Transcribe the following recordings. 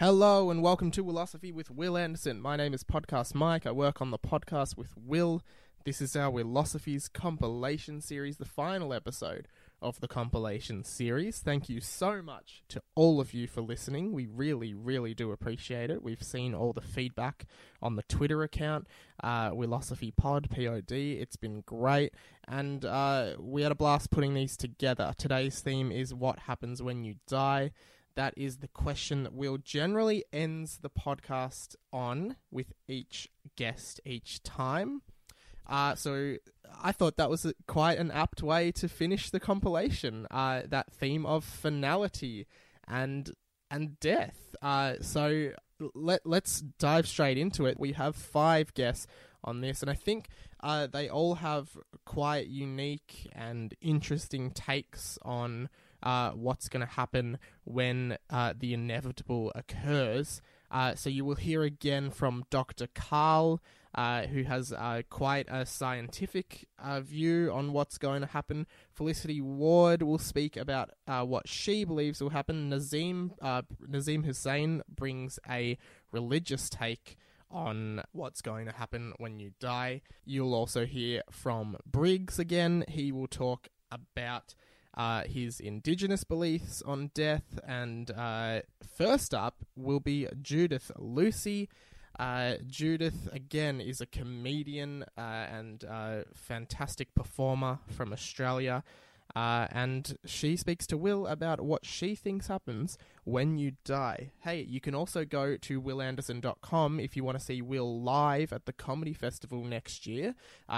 Hello and welcome to Willosophy with Will Anderson. My name is Podcast Mike. I work on the podcast with Will. This is our Willosophies compilation series, the final episode of the compilation series. Thank you so much to all of you for listening. We really, really do appreciate it. We've seen all the feedback on the Twitter account, uh, Willosophy Pod, POD. It's been great. And uh, we had a blast putting these together. Today's theme is What Happens When You Die that is the question that Will generally ends the podcast on with each guest each time. Uh, so I thought that was a, quite an apt way to finish the compilation. Uh, that theme of finality and and death. Uh, so let let's dive straight into it. We have five guests on this, and I think uh, they all have quite unique and interesting takes on uh, what's going to happen when uh, the inevitable occurs. Uh, so you will hear again from Dr. Carl, uh, who has uh, quite a scientific uh, view on what's going to happen. Felicity Ward will speak about what she believes will happen. Nazeem Nazeem Hussain brings a religious take on what's going to happen when you die. You'll also hear from Briggs again. He will talk about uh, his indigenous beliefs on death. And uh, first up will be Judith Lucy. Uh, Judith, again, is a comedian uh, and uh, fantastic performer from Australia. Uh, and she speaks to Will about what she thinks happens when you die. Hey, you can also go to willanderson.com if you want to see Will live at the Comedy Festival next year.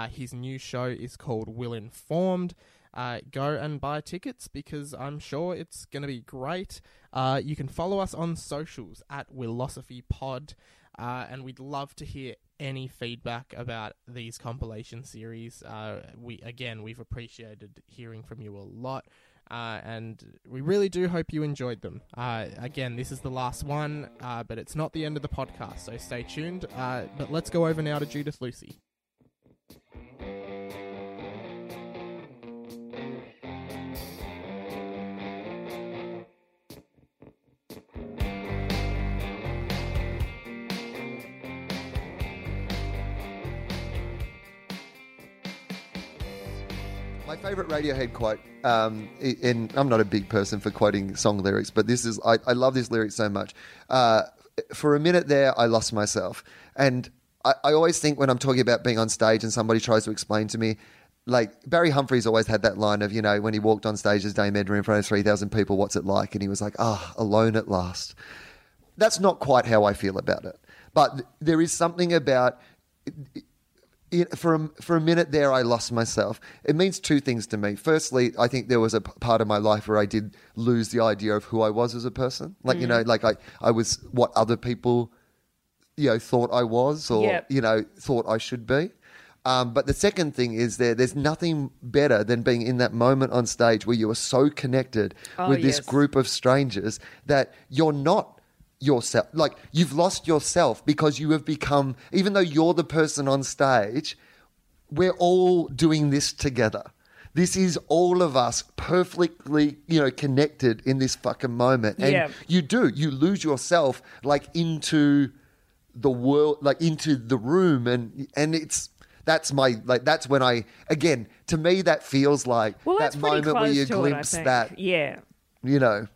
His new show is called Will Informed uh, go and buy tickets because I'm sure it's going to be great. Uh, you can follow us on socials at Willosophy Pod, uh, and we'd love to hear any feedback about these compilation series. Uh, we again, we've appreciated hearing from you a lot. Uh, and we really do hope you enjoyed them. Uh, again, this is the last one, uh, but it's not the end of the podcast, so stay tuned. Uh, but let's go over now to Judith Lucy. Favorite Radiohead quote, um, and I'm not a big person for quoting song lyrics, but this is I, I love this lyric so much. Uh, for a minute there, I lost myself, and I, I always think when I'm talking about being on stage and somebody tries to explain to me like Barry Humphries always had that line of, you know, when he walked on stage as Dame Edna in front of 3,000 people, what's it like? And he was like, ah, oh, alone at last. That's not quite how I feel about it. But there is something about for a, for a minute there, I lost myself. It means two things to me. Firstly, I think there was a part of my life where I did lose the idea of who I was as a person. Like mm. you know, like I I was what other people, you know, thought I was or yep. you know thought I should be. Um, but the second thing is there. There's nothing better than being in that moment on stage where you are so connected oh, with this yes. group of strangers that you're not yourself. Like you've lost yourself because you have become, even though you're the person on stage, we're all doing this together. This is all of us perfectly, you know, connected in this fucking moment. And yeah. you do, you lose yourself like into the world, like into the room and and it's that's my like that's when I again to me that feels like well, that moment where you glimpse it, that yeah you know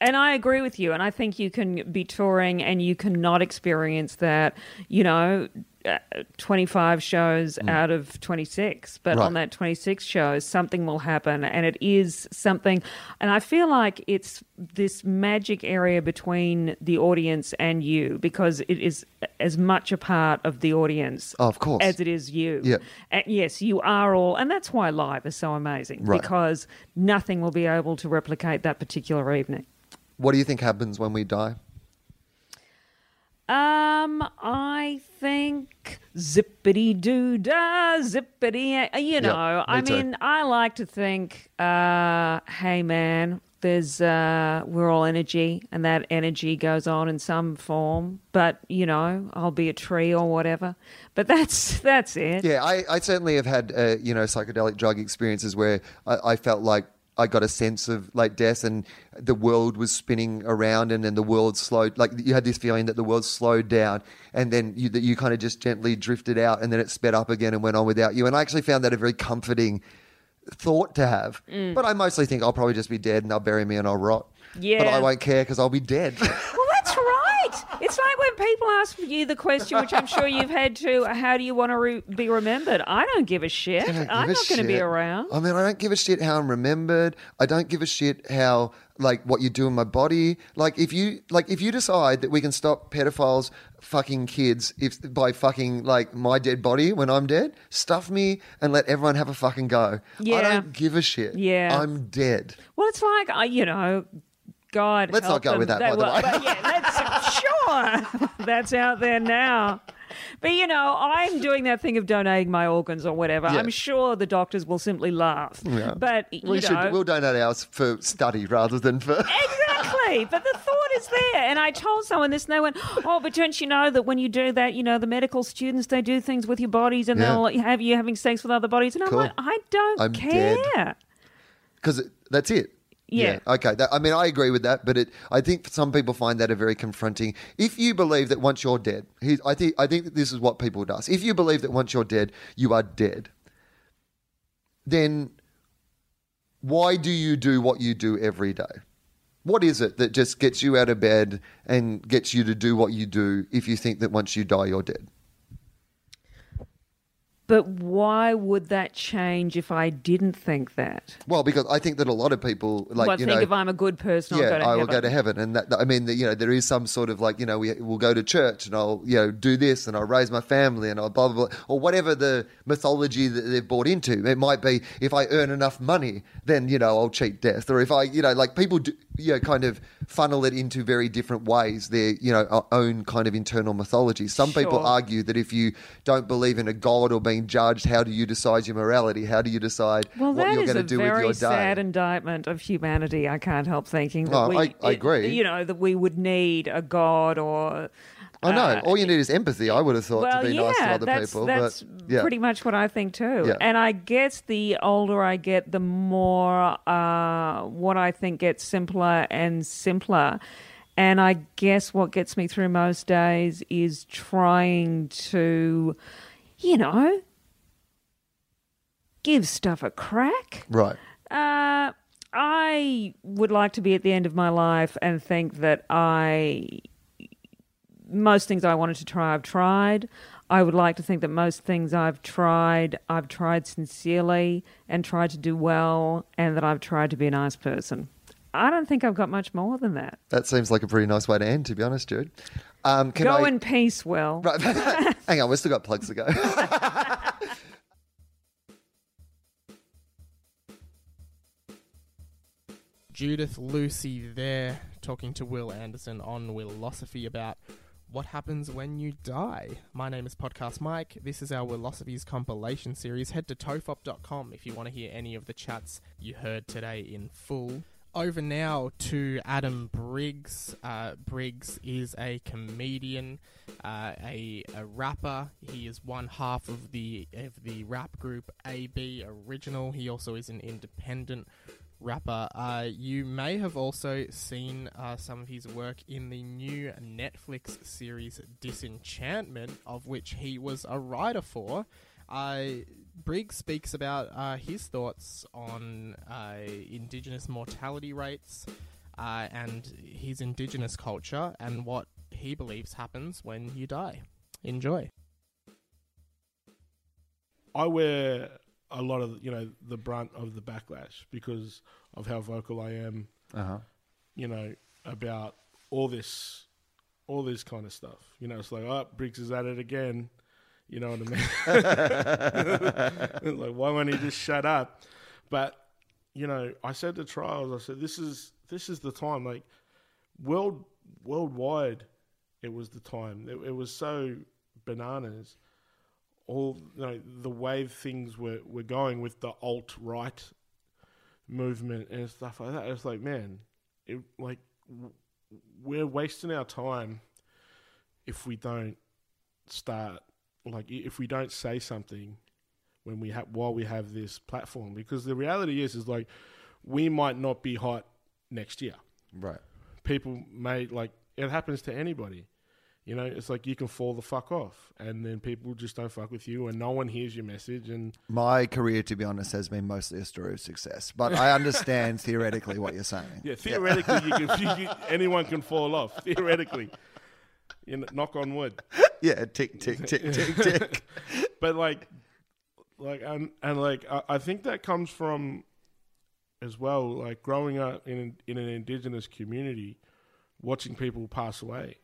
and I agree with you. And I think you can be touring and you cannot experience that, you know, uh, 25 shows mm. out of 26 but right. on that 26 shows something will happen and it is something and i feel like it's this magic area between the audience and you because it is as much a part of the audience oh, of course as it is you yeah and yes you are all and that's why live is so amazing right. because nothing will be able to replicate that particular evening what do you think happens when we die? Um, I think zippity doo dah, zippity. You know, yep, me I mean, I like to think, uh, hey man, there's uh, we're all energy, and that energy goes on in some form. But you know, I'll be a tree or whatever. But that's that's it. Yeah, I, I certainly have had uh, you know psychedelic drug experiences where I, I felt like I got a sense of like death and the world was spinning around and then the world slowed like you had this feeling that the world slowed down and then you that you kind of just gently drifted out and then it sped up again and went on without you and I actually found that a very comforting thought to have Mm. but I mostly think I'll probably just be dead and they'll bury me and I'll rot Yeah. but I won't care because I'll be dead Well, right. It's like when people ask you the question, which I'm sure you've had to, how do you want to re- be remembered? I don't give a shit. Give I'm a not going to be around. I mean, I don't give a shit how I'm remembered. I don't give a shit how like what you do in my body. Like if you like if you decide that we can stop pedophiles fucking kids if by fucking like my dead body when I'm dead, stuff me and let everyone have a fucking go. Yeah. I don't give a shit. Yeah. I'm dead. Well, it's like, I you know, God. Let's not go them. with that, They by the way. but yeah, that's sure. that's out there now. But you know, I'm doing that thing of donating my organs or whatever. Yeah. I'm sure the doctors will simply laugh. Yeah. But you We should know, we'll donate ours for study rather than for Exactly. But the thought is there. And I told someone this and they went, Oh, but don't you know that when you do that, you know, the medical students, they do things with your bodies and Yeah. they'll have you having sex with other bodies. And I'm like, I don't I'm care. because that's it. Yeah. Okay. That, I mean, I agree with that, but it, I think some people find that a very confronting. If you believe that once you're dead, I think I think that this is what people does. If you believe that once you're dead, you are dead, then why do you do what you do every day? What is it that just gets you out of bed and gets you to do what you do if you think that once you die, you're dead? But why would that change if I didn't think that? Well, because I think that a lot of people like well, you think know if I'm a good person, yeah, I'll go to I heaven. will go to heaven, and that I mean, that, you know, there is some sort of like, you know, we will go to church, and I'll, you know, do this, and I'll raise my family, and I'll blah blah, blah or whatever the mythology that they've bought into. It might be if I earn enough money, then you know I'll cheat death, or if I, you know, like people, do, you know, kind of funnel it into very different ways. Their, you know, own kind of internal mythology. Some people argue that if you don't believe in a god or being judged, how do you decide your morality? How do you decide Well, what you're going to do with your day? That is a very sad indictment of humanity. I can't help thinking that No, we, I- I agree. You know that we would need a god or. I know. uh, All you need is empathy. I would have thought well, to be yeah, nice to other that's, people, that's but yeah, pretty much what I think too. Yeah. And I guess the older I get, the more uh, what I think gets simpler and simpler. And I guess what gets me through most days is trying to, you know, give stuff a crack. right. Uh, I would like to be at the end of my life and think that I most things I wanted to try, I've tried. I would like to think that most things I've tried, I've tried sincerely and tried to do well, and that I've tried to be a nice person. I don't think I've got much more than that. That seems like a pretty nice way to end, to be honest, Jude. Um, can Go I, in peace, Will. Right. Hang on, we've still got plugs to go. Judith Lucy there talking to Will Anderson on Willosophy about what happens when you die. My name is Podcast Mike. This is our Willosophies compilation series. Head to tofop.com if you want to hear any of the chats you heard today in full. Over now to Adam Briggs. Uh, Briggs is a comedian, uh, a, a rapper. He is one half of the of the rap group AB Original. He also is an independent rapper. Uh, you may have also seen uh, some of his work in the new Netflix series Disenchantment, of which he was a writer for. Uh, Briggs speaks about uh, his thoughts on uh, Indigenous mortality rates uh, and his Indigenous culture and what he believes happens when you die. Enjoy. I wear a lot of you know the brunt of the backlash because of how vocal I am. uh-huh. You know about all this, all this kind of stuff. You know, it's like, oh, Briggs is at it again. You know what I mean? like, why won't he just shut up? But you know, I said to Trials, I said, this is this is the time. Like, world worldwide, it was the time. It, it was so bananas all you know the way things were, were going with the alt right movement and stuff like that. It's like, man, it like w- we're wasting our time if we don't start like if we don't say something when we have while we have this platform because the reality is is like we might not be hot next year. Right. People may like it happens to anybody. You know, it's like you can fall the fuck off, and then people just don't fuck with you, and no one hears your message. And My career, to be honest, has been mostly a story of success, but I understand theoretically what you're saying. yeah, theoretically, you can, you, anyone can fall off. Theoretically, you know, knock on wood. Yeah, tick, tick, tick, tick, tick. but like, like, and and like, I, I think that comes from, as well, like growing up in in an indigenous community, watching people pass away,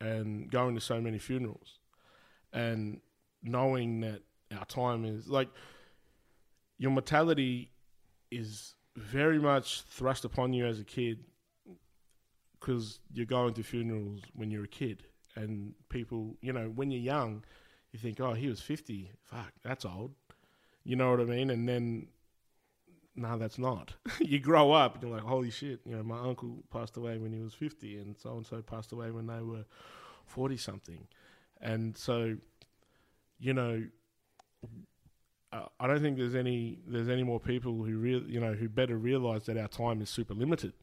and going to so many funerals, and knowing that our time is like, your mortality is very much thrust upon you as a kid, because you're going to funerals when you're a kid, and people, you know, when you're young you think, oh, he was 50. Fuck, that's old. You know what I mean? And then, no, that's not. you grow up and you're like, holy shit, you know, my uncle passed away when he was 50 and so and so passed away when they were 40 something. And so, you know, I don't think there's any there's any more people who real you know who better realize that our time is super limited.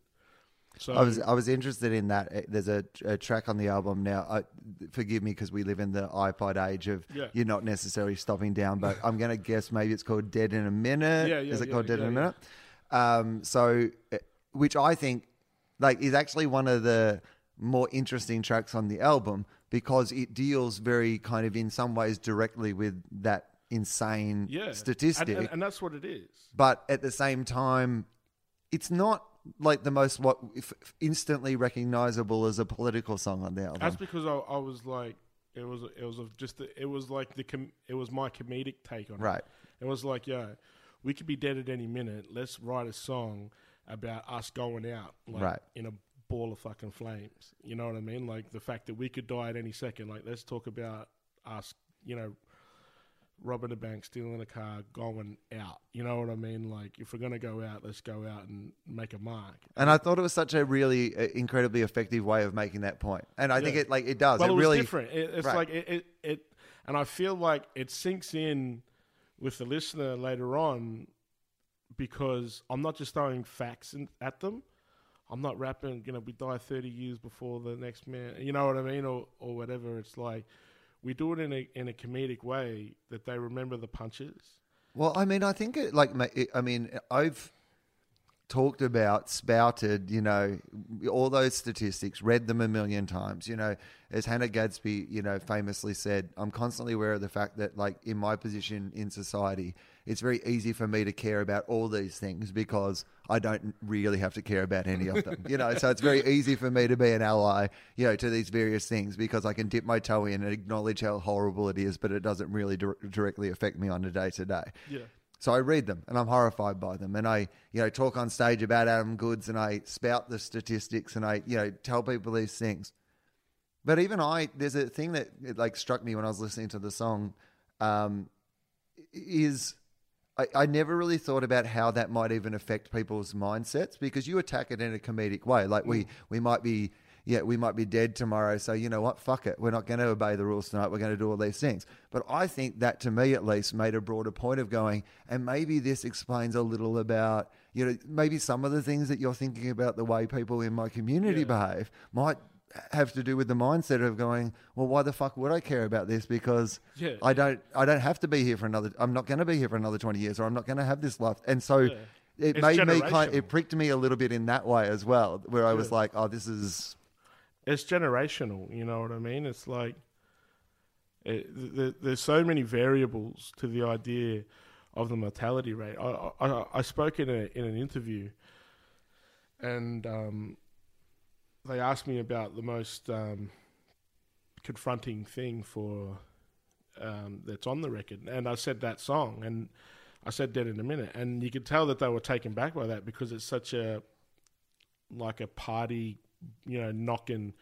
So I was I was interested in that. Uh, There's a, a track on the album now. I, forgive me because we live in the iPod age of Yeah. you're not necessarily stopping down, but I'm going to guess maybe it's called Dead in a Minute. Yeah, yeah, Is it yeah, called Dead in a. Minute? Um, so, uh, which I think like is actually one of the more interesting tracks on the album because it deals very kind of in some ways directly with that insane yeah, statistic and, and, and that's what it is. but at the same time, it's not like the most what if instantly recognizable as a political song on the album. That's because I, I was like, it was it was just the, it was like the com- it was my comedic take on Right. it. Right. It was like, yeah, we could be dead at any minute. Let's write a song about us going out, like, Right. in a ball of fucking flames. You know what I mean? Like the fact that we could die at any second. Like let's talk about us, you know, robbing a bank, stealing a car, going out. You know what I mean? Like if we're gonna go out, let's go out and make a mark. And I thought it was such a really uh, incredibly effective way of making that point. And I think it like it does. Well, it, it was really different. It, it's Right. like it, it, it, and I feel like it sinks in with the listener later on because I'm not just throwing facts in, at them. I'm not rapping, you know, we die 30 years before the next man, you know what I mean, or or whatever. It's like we do it in a in a comedic way that they remember the punches. Well, I mean, I think it like I mean, I've talked about, spouted, you know, all those statistics, read them a million times. You know, as Hannah Gadsby, you know, famously said, I'm constantly aware of the fact that, like, in my position in society, it's very easy for me to care about all these things because I don't really have to care about any of them. you know, so it's very easy for me to be an ally, you know, to these various things because I can dip my toe in and acknowledge how horrible it is, but it doesn't really dir- directly affect me on a day to day. Yeah. So I read them and I'm horrified by them. And I, you know, talk on stage about Adam Goodes and I spout the statistics and I, you know, tell people these things. But even I, there's a thing that it, like struck me when I was listening to the song, um, is I, I never really thought about how that might even affect people's mindsets because you attack it in a comedic way. Like we, mm. we might be, yeah, we might be dead tomorrow. So you know what? Fuck it. We're not going to obey the rules tonight. We're going to do all these things. But I think that to me at least made a broader point of going, and maybe this explains a little about, you know, maybe some of the things that you're thinking about the way people in my community behave might have to do with the mindset of going, well, why the fuck would I care about this? Because Yeah. I don't, I don't have to be here for another. I'm not going to be here for another 20 years, or I'm not going to have this life. And so. It It's made me kind. It pricked me a little bit in that way as well, where I was like, "Oh, this is it's generational. You know what I mean? It's like it, th- there's so many variables to the idea of the mortality rate. I I, I spoke in a in an interview, and um, they asked me about the most um, confronting thing for um, that's on the record, and I said that song, and I said "Dead in a Minute," and you could tell that they were taken back by that because it's such a like a party, you know, knocking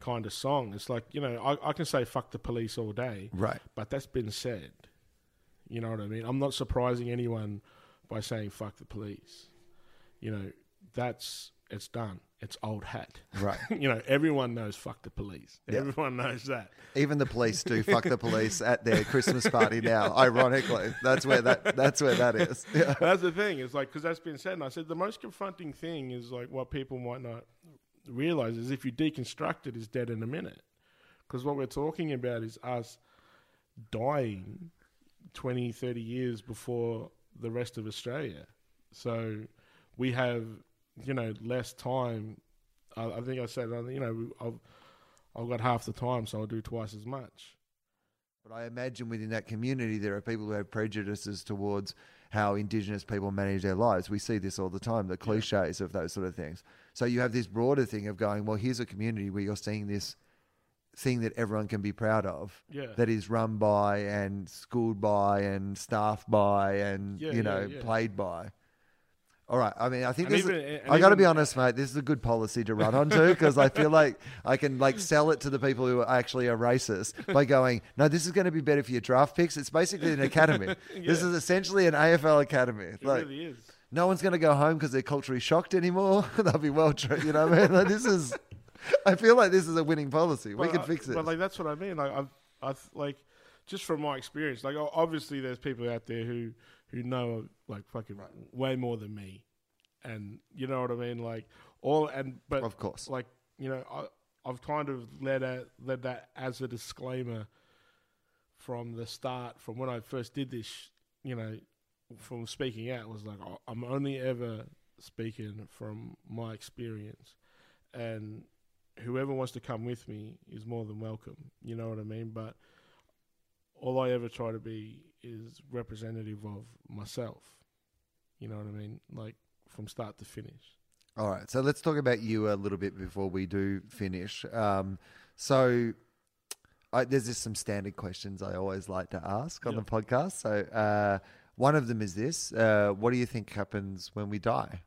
kind of song. It's like, you know, I, I can say fuck the police all day, right." but that's been said. You know what I mean? I'm not surprising anyone by saying fuck the police. You know, that's it's done. It's old hat. Right. you know, everyone knows fuck the police. Yeah. Everyone knows that. Even the police do fuck the police at their Christmas party now. Ironically, that's where that that's where that is. Yeah. That's the thing. It's like because that's been said, and I said the most confronting thing is like what people might not realize is if you deconstruct it, is dead in a minute. Because what we're talking about is us dying 20, 30 years before the rest of Australia. So we have, you know, less time. I, I think I said, you know, I've, I've got half the time, so I'll do twice as much. But I imagine within that community, there are people who have prejudices towards how Indigenous people manage their lives. We see this all the time, the cliches of those sort of things. So you have this broader thing of going, well, here's a community where you're seeing this thing that everyone can be proud of Yeah. that is run by and schooled by and staffed by and Yeah, you know yeah. played by all right i mean i think And this even- is, i got to be honest mate this is a good policy to run onto because i feel like i can like sell it to the people who actually are racist by going no this is going to be better for your draft picks it's basically an academy this is essentially an afl academy It like really is. no one's going to go home because they're culturally shocked anymore they'll be well trained you know what i mean like, this is I feel like this is a winning policy. we can I- fix it. But like that's what I mean. Like I've, I've like just from my experience. Like obviously, there's people out there who who know like fucking right. way more than me, and you know what I mean. Like all and but Of course. like you know, I I've kind of led a, led that as a disclaimer from the start. From when I first did this, sh- you know, from speaking out was like "I- I'm only ever speaking from my experience, and whoever wants to come with me is more than welcome. You know what I mean? But all I ever try to be is representative of myself. You know what I mean? Like from start to finish. All right, so let's talk about you a little bit before we do finish. Um, so, I, there's just some standard questions I always like to ask on Yeah. the podcast. So, uh, one of them is this: uh, What do you think happens when we die?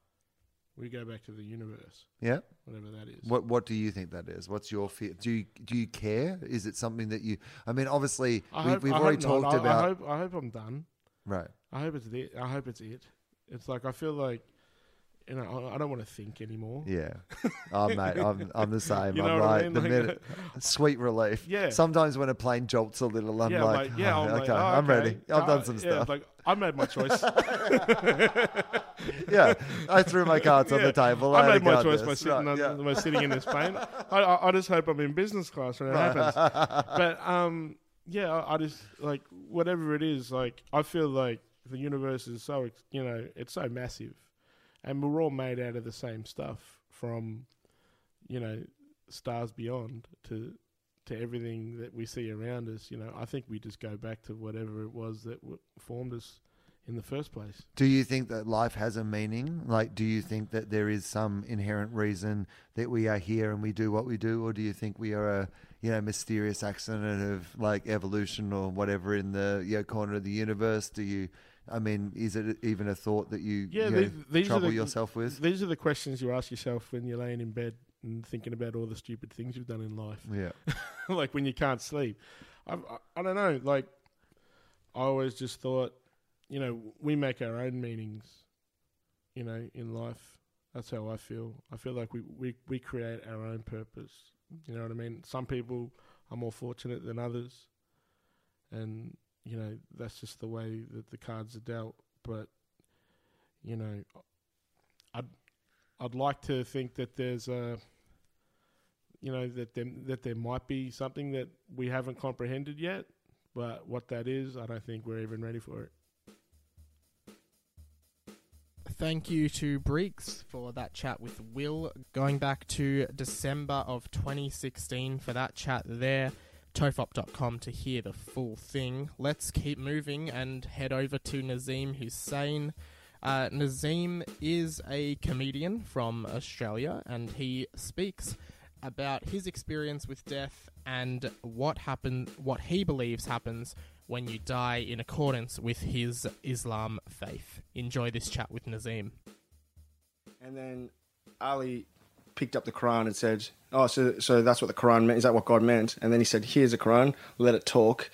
We go back to the universe, Yeah. whatever that is. What What do you think that is? What's your fear? Do you Do you care? Is it something that you? I mean, obviously, I we, hope, we've I already not. talked I, about. I hope, I hope I'm done. right. I hope it's it. I hope it's it. It's like I feel like, know, I, I don't want to think anymore. Yeah. Oh, mate, I'm I'm the same. You know I'm what I like mean? the Like- minute sweet relief. Yeah. Sometimes when a plane jolts a little, I'm yeah, like, like, yeah, "Oh, I'm okay, like, oh, I'm okay. ready. I've Uh, done some yeah, stuff. Like I made my choice. yeah, I threw my cards on Yeah. the table. I made my choice by sitting, on, by sitting in this plane. I, I, I just hope I'm in business class when it happens. But um, yeah, I, I just like whatever it is. Like I feel like the universe is so ex- you know it's so massive, and we're all made out of the same stuff from you know stars beyond to to everything that we see around us. You know, I think we just go back to whatever it was that w- formed us in the first place. Do you think that life has a meaning? Like, do you think that there is some inherent reason that we are here and we do what we do, or do you think we are a you know mysterious accident of like evolution or whatever in the you know, corner of the universe? Do you? I mean, is it even a thought that you, Yeah, you know, these, trouble the, yourself with? These are the questions you ask yourself when you're laying in bed and thinking about all the stupid things you've done in life. Yeah. like when you can't sleep. I, I, I don't know. Like I always just thought, you know, we make our own meanings. You know, in life. That's how I feel. I feel like we, we, we create our own purpose. You know what I mean? Some people are more fortunate than others, and you know that's just the way that the cards are dealt. But you know, I'd I'd like to think that there's a you know that there that there might be something that we haven't comprehended yet, but what that is, I don't think we're even ready for it. Thank you to Briggs for that chat with Will. Going back to December of 2016 for that chat there. Tofop.com to hear the full thing. Let's keep moving and head over to Nazeem Hussain. Uh, Nazeem is a comedian from Australia and he speaks about his experience with death and what happen what he believes happens when you die in accordance with his Islam faith. Enjoy this chat with Nazeem. And then Ali picked up the Quran and said, "Oh, so so that's what the Quran meant? Is that what God meant?" And then he said, "Here's the Quran. Let it talk."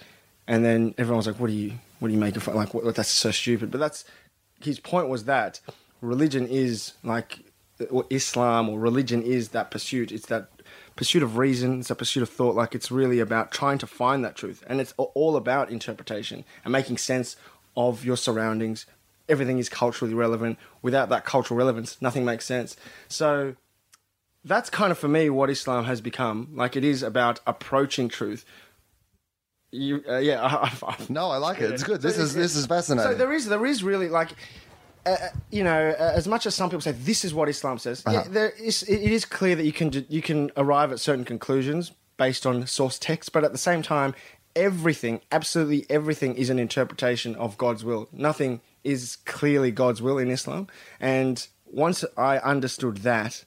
And then everyone was like, "What do you what do you make of? Like, what, that's so stupid." But that's his point was that religion is like or Islam or religion is that pursuit. It's that pursuit of reason. It's a pursuit of thought. Like it's really about trying to find that truth, and it's all about interpretation and making sense of your surroundings. Everything is culturally relevant. Without that cultural relevance, nothing makes sense. So that's kind of for me what Islam has become. Like it is about approaching truth. You, uh, yeah, I, I, No, I like it. It's good. This is this is fascinating. so there is there is really like. Uh, you know, uh, as much as some people say this is what Islam says, Uh-huh. yeah, there is, it is clear that you can you can arrive at certain conclusions based on source text, but at the same time, everything, absolutely everything, is an interpretation of God's will. Nothing is clearly God's will in Islam, and once I understood that,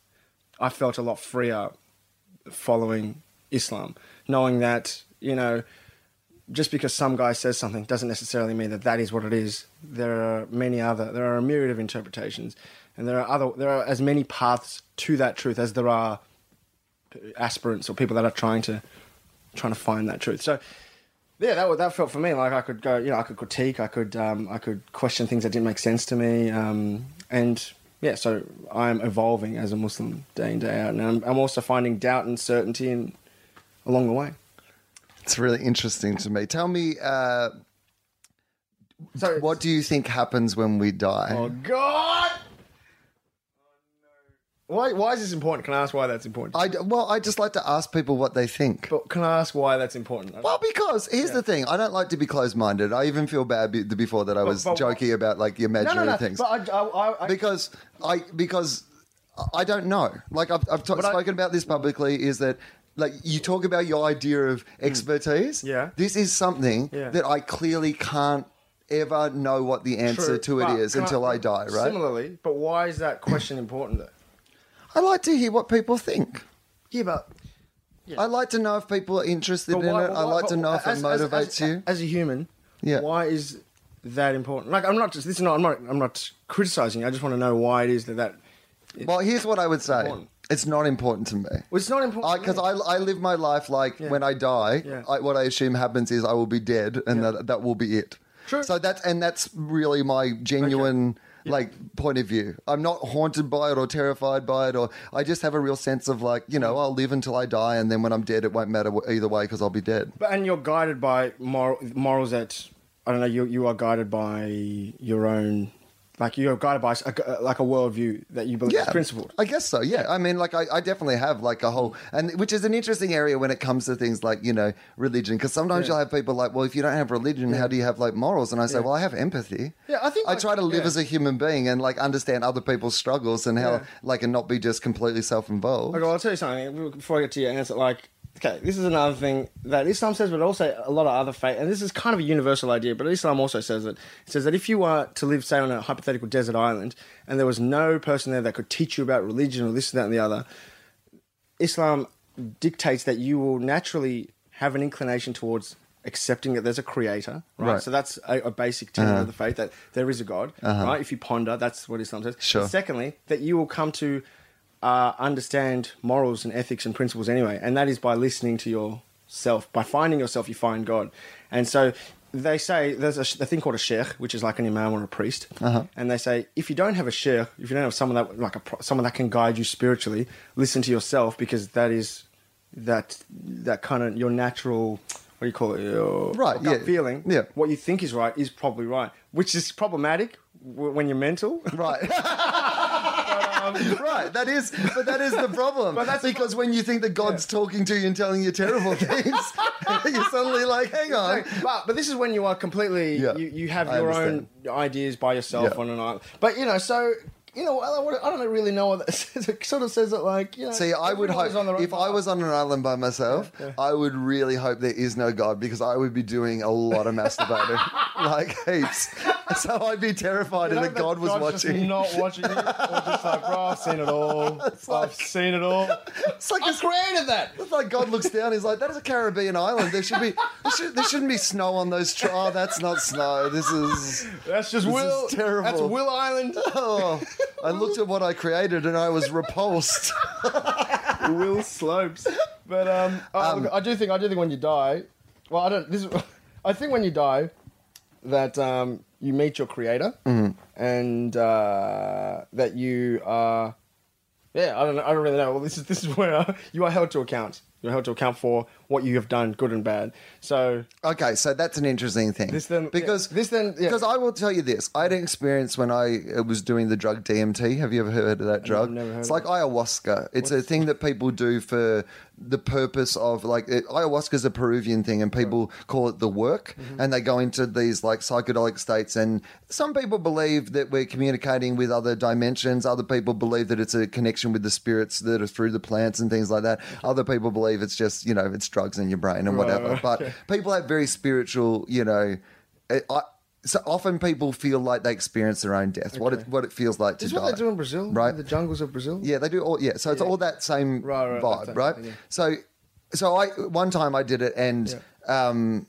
I felt a lot freer following Islam, knowing that you know just because some guy says something doesn't necessarily mean that that is what it is. There are many other, there are a myriad of interpretations, and there are other, there are as many paths to that truth as there are aspirants or people that are trying to, trying to find that truth. So, yeah, that that felt for me like I could go, you know, I could critique, I could, um, I could question things that didn't make sense to me, um, and yeah, so I'm evolving as a Muslim day in day out, and I'm, I'm also finding doubt and certainty in, along the way. It's really interesting to me. Tell me, uh, So what do you think happens when we die? Oh God! Why? Why is this important? Can I ask why that's important? I well, I just like to ask people what they think. but can I ask why that's important? Well, because here's the thing: I don't like to be closed-minded. I even feel bad be- before that I was but- joking about like no, imaginary no, no. things But I, I, I, because I because I don't know. Like I've, I've But I- spoken about this publicly. Is that like you talk about your idea of expertise? Hmm. Yeah. This is something Yeah. that I clearly can't ever know what the answer True, to it but is can until I, die. Right? Similarly, but why is that question important? Though? I like to hear what people think. Yeah, but I like to know if people are interested but in why, it. I why- like to know if as- it motivates as, you. as a human. Yeah. Why is that important? Like, I'm not just. This is not. I'm not. I'm not criticizing. you. I just want to know why it is that that. Well, here's what I would say. important. It's not important to me. Well, it's not important Because to I. I, live my life like when I die, Yeah. I, what I assume happens is I will be dead, and that that will be it. True. So that's and that's really my genuine like point of view. I'm not haunted by it or terrified by it, or I just have a real sense of like you know I'll live until I die, and then when I'm dead, it won't matter either way because I'll be dead. But and you're guided by moral, morals that I don't know. You you are guided by your own, like you're guided by a, uh, like a worldview that you believe is principled. I guess so. Yeah. I mean, like, I, I definitely have like a whole, and which is an interesting area when it comes to things like you know religion, because sometimes Yeah. you'll have people like, well, if you don't have religion, how do you have like morals? And I say, Yeah. well, I have empathy. Yeah, I think, I like, try to live yeah. as a human being and like understand other people's struggles and how Yeah. like and not be just completely self-involved. Okay, well, I'll tell you something before I get to your answer. Like, okay, this is another thing that Islam says, but also a lot of other faith, and this is kind of a universal idea. But Islam also says it. It says that if you were to live, say, on a hypothetical desert island, and there was no person there that could teach you about religion or this, and that, and the other, Islam dictates that you will naturally have an inclination towards accepting that there's a creator, right? Right. So that's a, a basic tenet of uh-huh. the faith that there is a God, uh-huh. right? If you ponder, that's what Islam says. Sure. Secondly, that you will come to uh, understand morals and ethics and principles anyway, and that is by listening to yourself. By finding yourself, you find God. And so they say there's a, a thing called a sheikh, which is like an imam or a priest, and they say if you don't have a sheikh, if you don't have someone that like a someone that can guide you spiritually, listen to yourself because that is that that kind of your natural. What do you call it? Your Right, gut yeah. feeling. Yeah. What you think is right is probably right, which is problematic w- when you're mental. Right. right. That is, but that is the problem. But that's- because when you think that God's talking to you and telling you terrible things, you're suddenly like, hang on. but but this is when you are completely Yeah, you, you have I your understand. own ideas by yourself Yeah. on an island. But you know, so you know, I don't, I don't really know what that says. It sort of says it like you know. See, I would hope own if I was on an island by myself, I would really hope there is no God because I would be doing a lot of masturbating, like heaps. So I'd be terrified You know that God was God's just watching. not watching you. Or just like, bro, I've seen it all. I've seen it all. It's like I it's, created that. it's like God looks down. He's like, "That is a Caribbean island. There should be there, should, shouldn't be snow on those. Tr- oh, that's not snow. This is That's just This Will. is terrible. That's Will Island. oh." I looked at what I created and I was repulsed. Will Slopes. But um, oh, look, I do think I do think when you die, well, I don't. This is, I think when you die, that um, you meet your creator, and uh, that you are Yeah, I don't know. I don't really know. Well, this is this is where you are held to account. You're held to account for what you have done, good and bad. So Okay, so that's an interesting thing. This then- because yeah, this then- yeah. because I will tell you this. I had an experience when I uh, was doing the drug DMT. Have you ever heard of that drug? never heard it's like ayahuasca. It's a thing that people do for the purpose of like it, ayahuasca is a Peruvian thing, and people call it the work, Mm-hmm. and they go into these like psychedelic states. And some people believe that we're communicating with other dimensions. Other people believe that it's a connection with the spirits that are through the plants and things like that. Other people believe it's just you know it's drugs in your brain and whatever. right, but people have very spiritual, you know. I, I, so often people feel like they experience their own death. What it what it feels like to is die. what they do in Brazil, right? In the jungles of Brazil. Yeah, they do all. Yeah, so it's all that same Right, right, vibe, right? yeah. So, so I one time I did it, and um,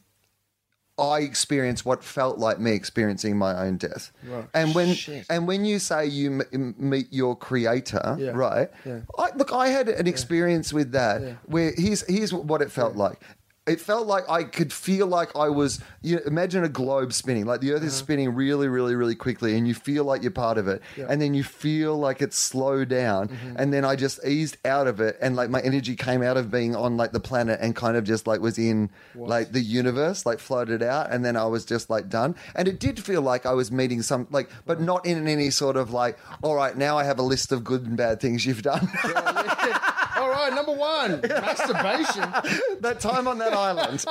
I experienced what felt like me experiencing my own death. Right. And when Shit. and when you say you m- meet your creator, Yeah. right? Yeah. I, look, I had an experience with that where here's here's what it felt like. It felt like I could feel like I was. You know, imagine a globe spinning, like the Earth Uh-huh. is spinning really, really, really quickly, and you feel like you're part of it, and then you feel like it's slowed down, Mm-hmm. and then I just eased out of it, and like my energy came out of being on like the planet, and kind of just like was in like the universe, like floated out, and then I was just like done, and it did feel like I was meeting some like, but not in any sort of like, all right, now I have a list of good and bad things you've done. All right, number one, masturbation. that time on that island.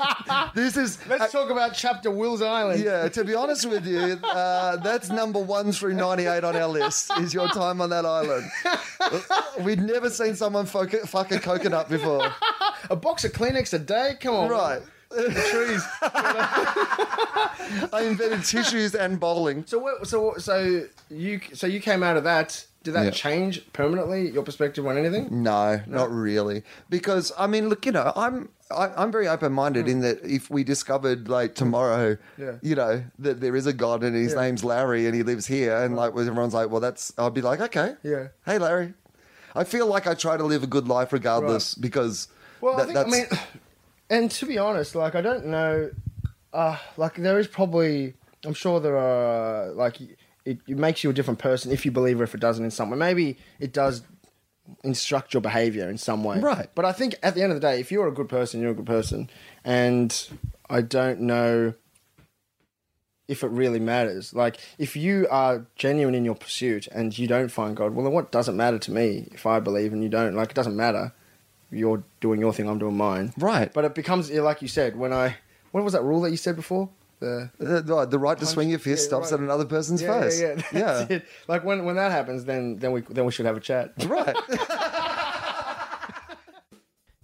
this is Let's talk about Chapter Will's Island. yeah. To be honest with you, uh, that's number one through ninety-eight on our list. Is your time on that island? We'd never seen someone fuck, fuck a coconut before, A box of Kleenex a day. Come on, right? Trees. I invented tissues and bowling. So what, so so you so you came out of that. Did that Yeah. change permanently your perspective on anything? No, not really. Because I mean, look, you know, I'm I, I'm very open minded in that if we discovered like tomorrow, Yeah. you know, that there is a God and his Yeah. name's Larry and he lives here, and like everyone's like, well, that's I'd be like, okay, Yeah. hey Larry. I feel like I try to live a good life regardless because Well, that- I think I mean, and to be honest, like I don't know, uh, like there is probably I'm sure there are like it, it makes you a different person if you believe or if it doesn't in some way. Maybe it does instruct your behavior in some way, Right. But I think at the end of the day, if you're a good person, you're a good person, and I don't know if it really matters. Like, if you are genuine in your pursuit and you don't find God, well, then what doesn't matter to me if I believe and you don't? Like, it doesn't matter. You're doing your thing, I'm doing mine. Right. But it becomes, like you said, when I. What was that rule that you said before? The. the, the- the right to swing your fist yeah, stops right. at another person's Yeah, face. yeah, yeah. That's it. Like when, when that happens, then then we then we should have a chat. right.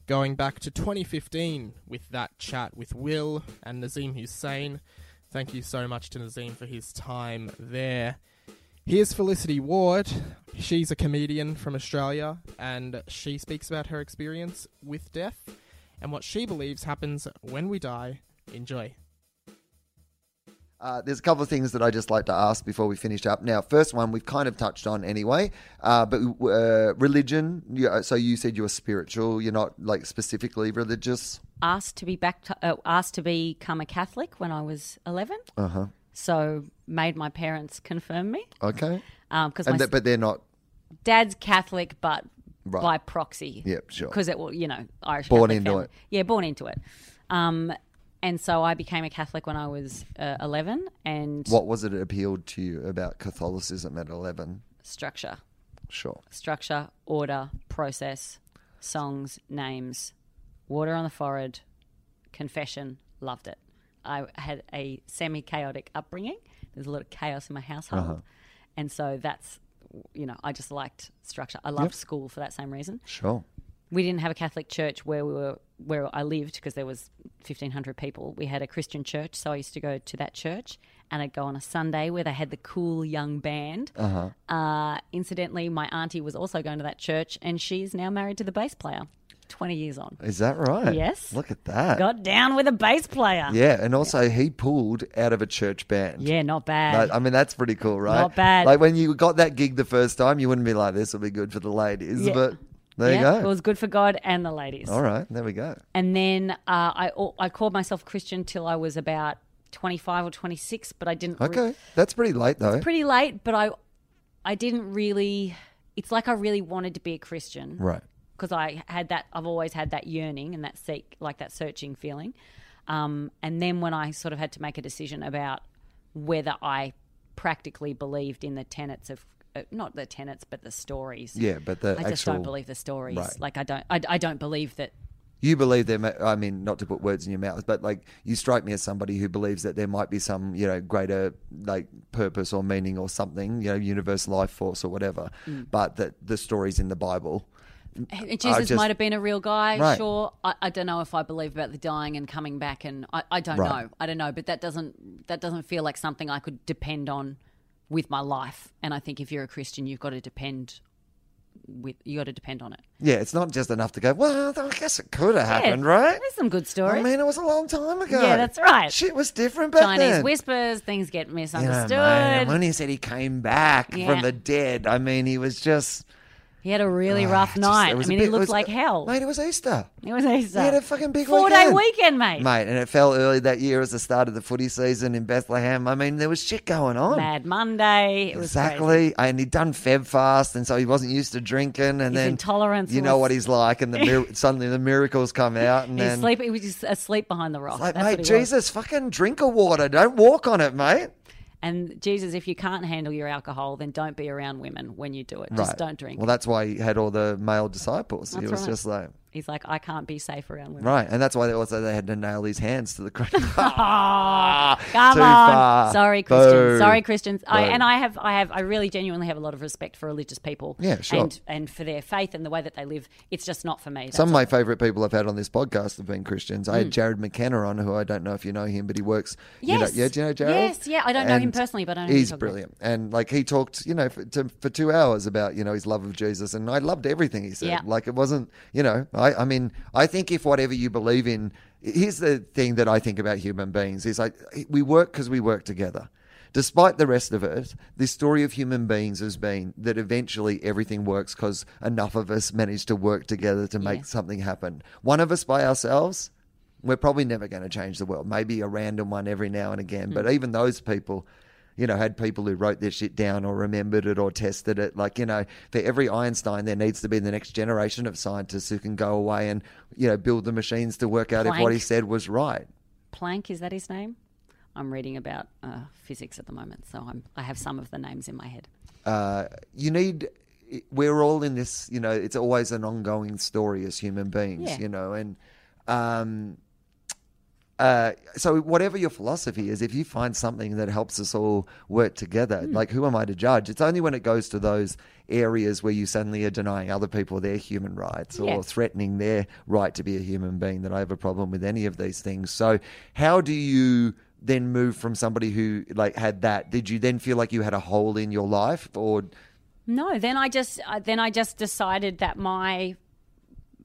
Going back to 2015 with that chat with Will and Nazeem Hussain. Thank you so much to Nazeem for his time there. Here's Felicity Ward. She's a comedian from Australia and she speaks about her experience with death and what she believes happens when we die. Enjoy. Uh, there's a couple of things that I just like to ask before we finish up. Now, first one we've kind of touched on anyway, uh, but uh, religion. Yeah, so you said you were spiritual. You're not like specifically religious. asked to be back uh, asked to become a Catholic when I was 11. Uh huh. So made my parents confirm me Okay. because my th- but they're not. dad's Catholic, but Right. by proxy. Yep, sure. Because it will, you know, Irish. Born Catholic into family. it. Yeah, born into it. Um, and so I became a Catholic when I was uh, 11, and What was it that appealed to you about Catholicism at 11? structure, Sure. structure, order, process, songs, names, water on the forehead, confession. Loved it. I had a semi-chaotic upbringing. There's a lot of chaos in my household, Uh-huh. and so that's, you know, I just liked structure. I loved school for that same reason. Sure. we didn't have a Catholic church where we were where I lived because there was fifteen hundred people. We had a Christian church, so I used to go to that church, and I'd go on a Sunday where they had the cool young band. Uh-huh. incidentally, my auntie was also going to that church, and she's now married to the bass player, twenty years on. Is that right? Yes. Look at that. Got down with a bass player. Yeah, and also he pulled out of a church band. Yeah, not bad. That- I mean, that's pretty cool, right? Not bad. Like when you got that gig the first time, you wouldn't be like, "This will be good for the ladies," Yeah. but there yeah, you go. It was good for God and the ladies. All right, there we go. And then uh, I I called myself Christian till I was about twenty five or twenty six, but I didn't. re- Okay, that's pretty late though. pretty late, but I I didn't really it's like I really wanted to be a Christian, Right. Because I had that, I've always had that yearning and that seek, like that searching feeling. Um, and then when I sort of had to make a decision about whether I practically believed in the tenets of, not the tenets, but the stories. Yeah, but the I just don't believe the stories. Right. Like I don't, I, I don't believe that You believe there. may- I mean, not to put words in your mouth, but like you strike me as somebody who believes that there might be some, you know, greater like purpose or meaning or something, you know, universe, life force or whatever. Mm. But that the stories in the Bible. Jesus just- might have been a real guy, Right. sure. I, I don't know if I believe about the dying and coming back, and I, I don't Right. know. I don't know, but that doesn't that doesn't feel like something I could depend on with my life. And I think if you're a Christian, you've got to depend with you got to depend on it. Yeah, it's not just enough to go. Well, I guess it could have happened, Yeah, right? There's some good stories. I mean, it was a long time ago. Yeah, that's right. Shit was different back Chinese then. whispers, things get You know, misunderstood. when he said he came back Yeah. from the dead, I mean, he was just he had a really ah, rough night. I mean, he looked like hell. Mate, it was Easter. It was Easter. He had a fucking big four weekend. day weekend, mate. Mate, and it fell early that year as the start of the footy season in Bethlehem. I mean, there was shit going on. Mad Monday. It was crazy. Exactly, and he'd done Feb fast, and so he wasn't used to drinking. And His then intolerance you know was- what he's like, and the mir- suddenly the miracles come out, and then sleep. He was just asleep behind the rock. like, That's mate, what he was. Jesus, fucking drink a water, don't walk on it, mate. And Jesus, if you can't handle your alcohol, then don't be around women when you do it. Just don't drink. Well, that's why he had all the male disciples. he That's was right. just like, He's like, I can't be safe around women. right, and that's why they also they had to nail his hands to the cross. Oh, come Too on. far. Sorry, Christians. Boo. Sorry, Christians. I, and I have, I have, I really genuinely have a lot of respect for religious people. Yeah, sure. And and for their faith and the way that they live. It's just not for me. Some of my favourite people I've had on this podcast have been Christians. I had Jarrod McKenna on, who I don't know if you know him, but he works. You know, Hmm. Yes. yeah, do you know Jarrod? Yes, yeah. I don't know him personally, but I know he's you're about. brilliant. And like he talked, you know, for, to, for two hours about you know his love of Jesus, and I loved everything he said. Yeah. Like it wasn't, you know, I, I mean, I think if whatever you believe in, here's the thing that I think about human beings is like we work because we work together. Despite the rest of it, the story of human beings has been that eventually everything works because enough of us manage to work together to make Yeah. something happen. One of us by ourselves, we're probably never going to change the world. Maybe a random one every now and again, but hmm. even those people, you know, had people who wrote their shit down or remembered it or tested it. Like, you know, for every Einstein, there needs to be the next generation of scientists who can go away and, you know, build the machines to work out if what he said was right. Planck is that his name? I'm reading about uh, physics at the moment, so I'm, I have some of the names in my head. uh, you need we're all in this you know it's always an ongoing story as human beings Yeah. you know and um uh, so whatever your philosophy is, if you find something that helps us all work together, Hmm. like who am I to judge? It's only when it goes to those areas where you suddenly are denying other people their human rights or threatening their right to be a human being that I have a problem with any of these things. So how do you then move from somebody who like had that? Did you then feel like you had a hole in your life or No, then I just uh, then I just decided that my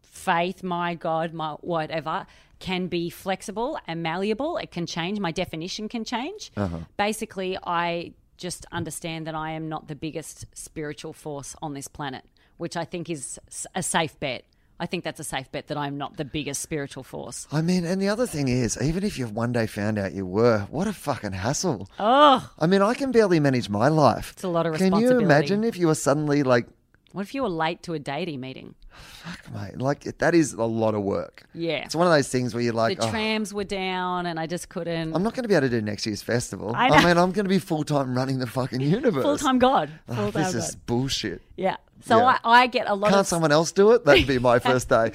faith, my God, my whatever can be flexible and malleable. It can change. My definition can change. Uh-huh. Basically, I just understand that I am not the biggest spiritual force on this planet, which I think is a safe bet. I think that's a safe bet that I'm not the biggest spiritual force. I mean, and the other thing is, even if you've one day found out you were, what a fucking hassle. Oh, I mean, I can barely manage my life. It's a lot of Can you imagine if you were suddenly like, what if you were late to a deity meeting? Fuck, mate, like that is a lot of work. Yeah. It's one of those things where you're like, the oh, trams were down, and I just couldn't. I'm not going to be able to do next year's festival. I I, mean, I'm going to be full time running the fucking universe. Full time God. Oh, Full time this God. is bullshit. Yeah. So Yeah. I, I get a lot of Can't of. someone else do it? That'd be my first day.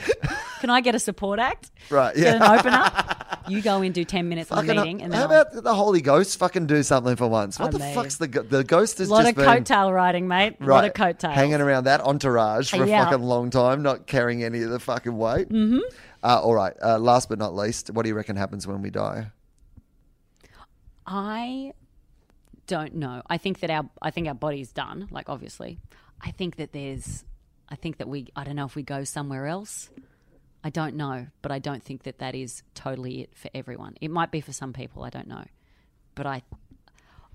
Can I get a support act? Right, Get yeah. an opener. You go in, do ten minutes on the Fucking- meeting, and how I'll- about the Holy Ghost fucking do something for once? What I the fuck's the go- the ghost has a lot just of been coattail riding, mate. A lot of coattails. hanging around that entourage for Yeah. a fucking long time, not carrying any of the fucking weight. Mm-hmm. Uh, all right. Uh, last but not least, what do you reckon happens when we die? I don't know. I think that our I think our body's done. Like obviously, I think that there's. I think that we. I don't know if we go somewhere else. I don't know, but I don't think that that is totally it for everyone. It might be for some people. I don't know, but I.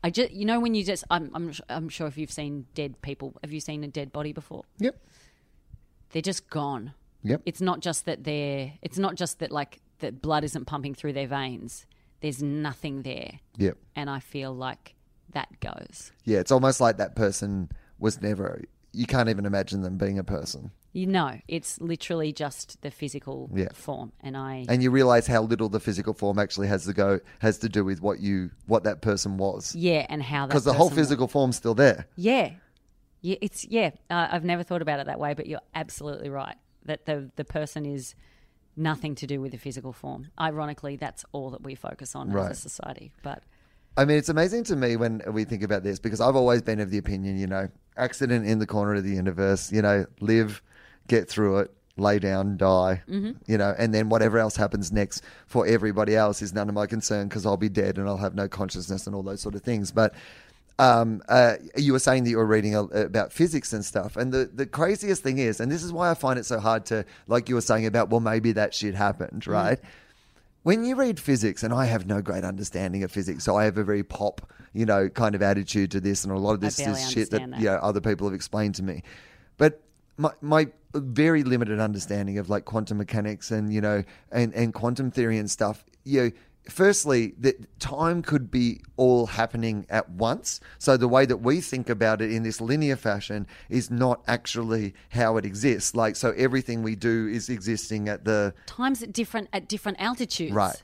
I just, you know, when you just, I'm, I'm, I'm sure if you've seen dead people, have you seen a dead body before? Yep. They're just gone. Yep. It's not just that they're, it's not just that like that blood isn't pumping through their veins. There's nothing there Yep. and I feel like that goes. Yeah, it's almost like that person was never you can't even imagine them being a person. You know, it's literally just the physical Yeah. form, and I And you realize how little the physical form actually has to go has to do with what you what that person was. yeah, and how that Because the whole person was. physical form's still there. Yeah, yeah, it's yeah. Uh, I've never thought about it that way, but you're absolutely right that the the person is nothing to do with the physical form. Ironically, that's all that we focus on Right. as a society. But I mean, it's amazing to me when we think about this because I've always been of the opinion, you know, accident in the corner of the universe, you know, live, get through it, lay down, die, Mm-hmm. you know, and then whatever else happens next for everybody else is none of my concern because I'll be dead and I'll have no consciousness and all those sort of things. But um, uh, you were saying that you were reading a, about physics and stuff, and the, the craziest thing is, and this is why I find it so hard to, like you were saying about, well, maybe that shit happened, right? When you read physics, and I have no great understanding of physics, so I have a very pop, you know, kind of attitude to this, and a lot of this is shit that, that. you know other people have explained to me. But my my very limited understanding of like quantum mechanics and you know and and quantum theory and stuff, you know. Firstly, that time could be all happening at once. So the way that we think about it in this linear fashion is not actually how it exists. Like, so everything we do is existing at the times at different at different altitudes. Right.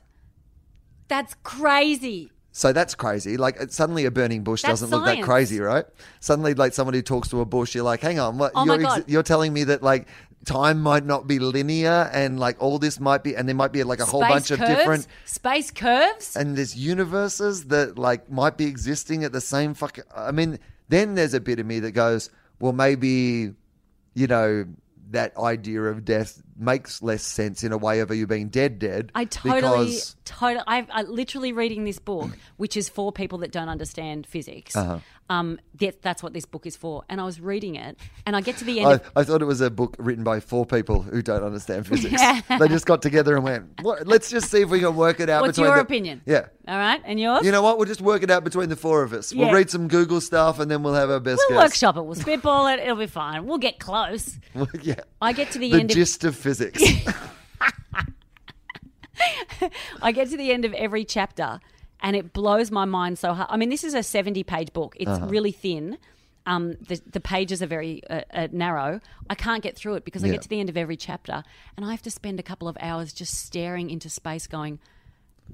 That's crazy. So that's crazy. Like suddenly a burning bush That's doesn't look that crazy, right? Suddenly, like someone who talks to a bush, you're like, hang on, what? Oh you're, God. you're telling me that like time might not be linear, and like all this might be, and there might be like a whole Space bunch of different, space curves. and there's universes that like might be existing at the same fucking. I mean, then there's a bit of me that goes, well, maybe, you know. That idea of death makes less sense in a way of you being dead, dead. I totally, because- totally. I've I literally reading this book, which is for people that don't understand physics. Uh-huh. Um, that, that's what this book is for. And I was reading it, and I get to the end. I, of, I thought it was a book written by four people who don't understand physics. Yeah. They just got together and went, what, let's just see if we can work it out. What's your the-" opinion? Yeah. All right, and yours? You know what? We'll just work it out between the four of us. We'll read some Google stuff and then we'll have our best we'll guess. workshop it. We'll spitball it. It'll be fine. We'll get close. yeah. I get to the, The end of gist of physics. I get to the end of every chapter and it blows my mind so hard. I mean, this is a 70 page book, it's Uh-huh. really thin. Um, the, the pages are very uh, uh, narrow. I can't get through it because I Yeah. get to the end of every chapter and I have to spend a couple of hours just staring into space going,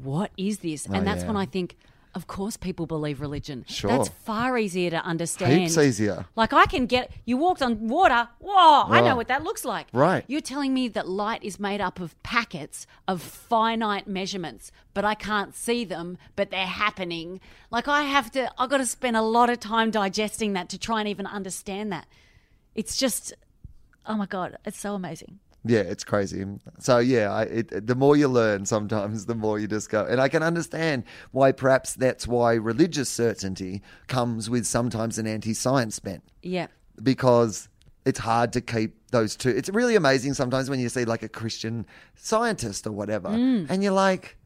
What is this? and that's Oh, yeah. when I think, of course, people believe religion. Sure. That's far easier to understand. Heaps easier. Like I can get you walked on water. Whoa, I know what that looks like. Right. You're telling me that light is made up of packets of finite measurements, but I can't see them, but they're happening. Like I have to I've got to spend a lot of time digesting that to try and even understand that. It's just oh my god, it's so amazing. Yeah, it's crazy. So yeah, I, it, the more you learn, sometimes the more you just go. And I can understand why perhaps that's why religious certainty comes with sometimes an anti-science bent. Yeah. because it's hard to keep those two. It's really amazing sometimes when you see like a Christian scientist or whatever, Mm. and you're like,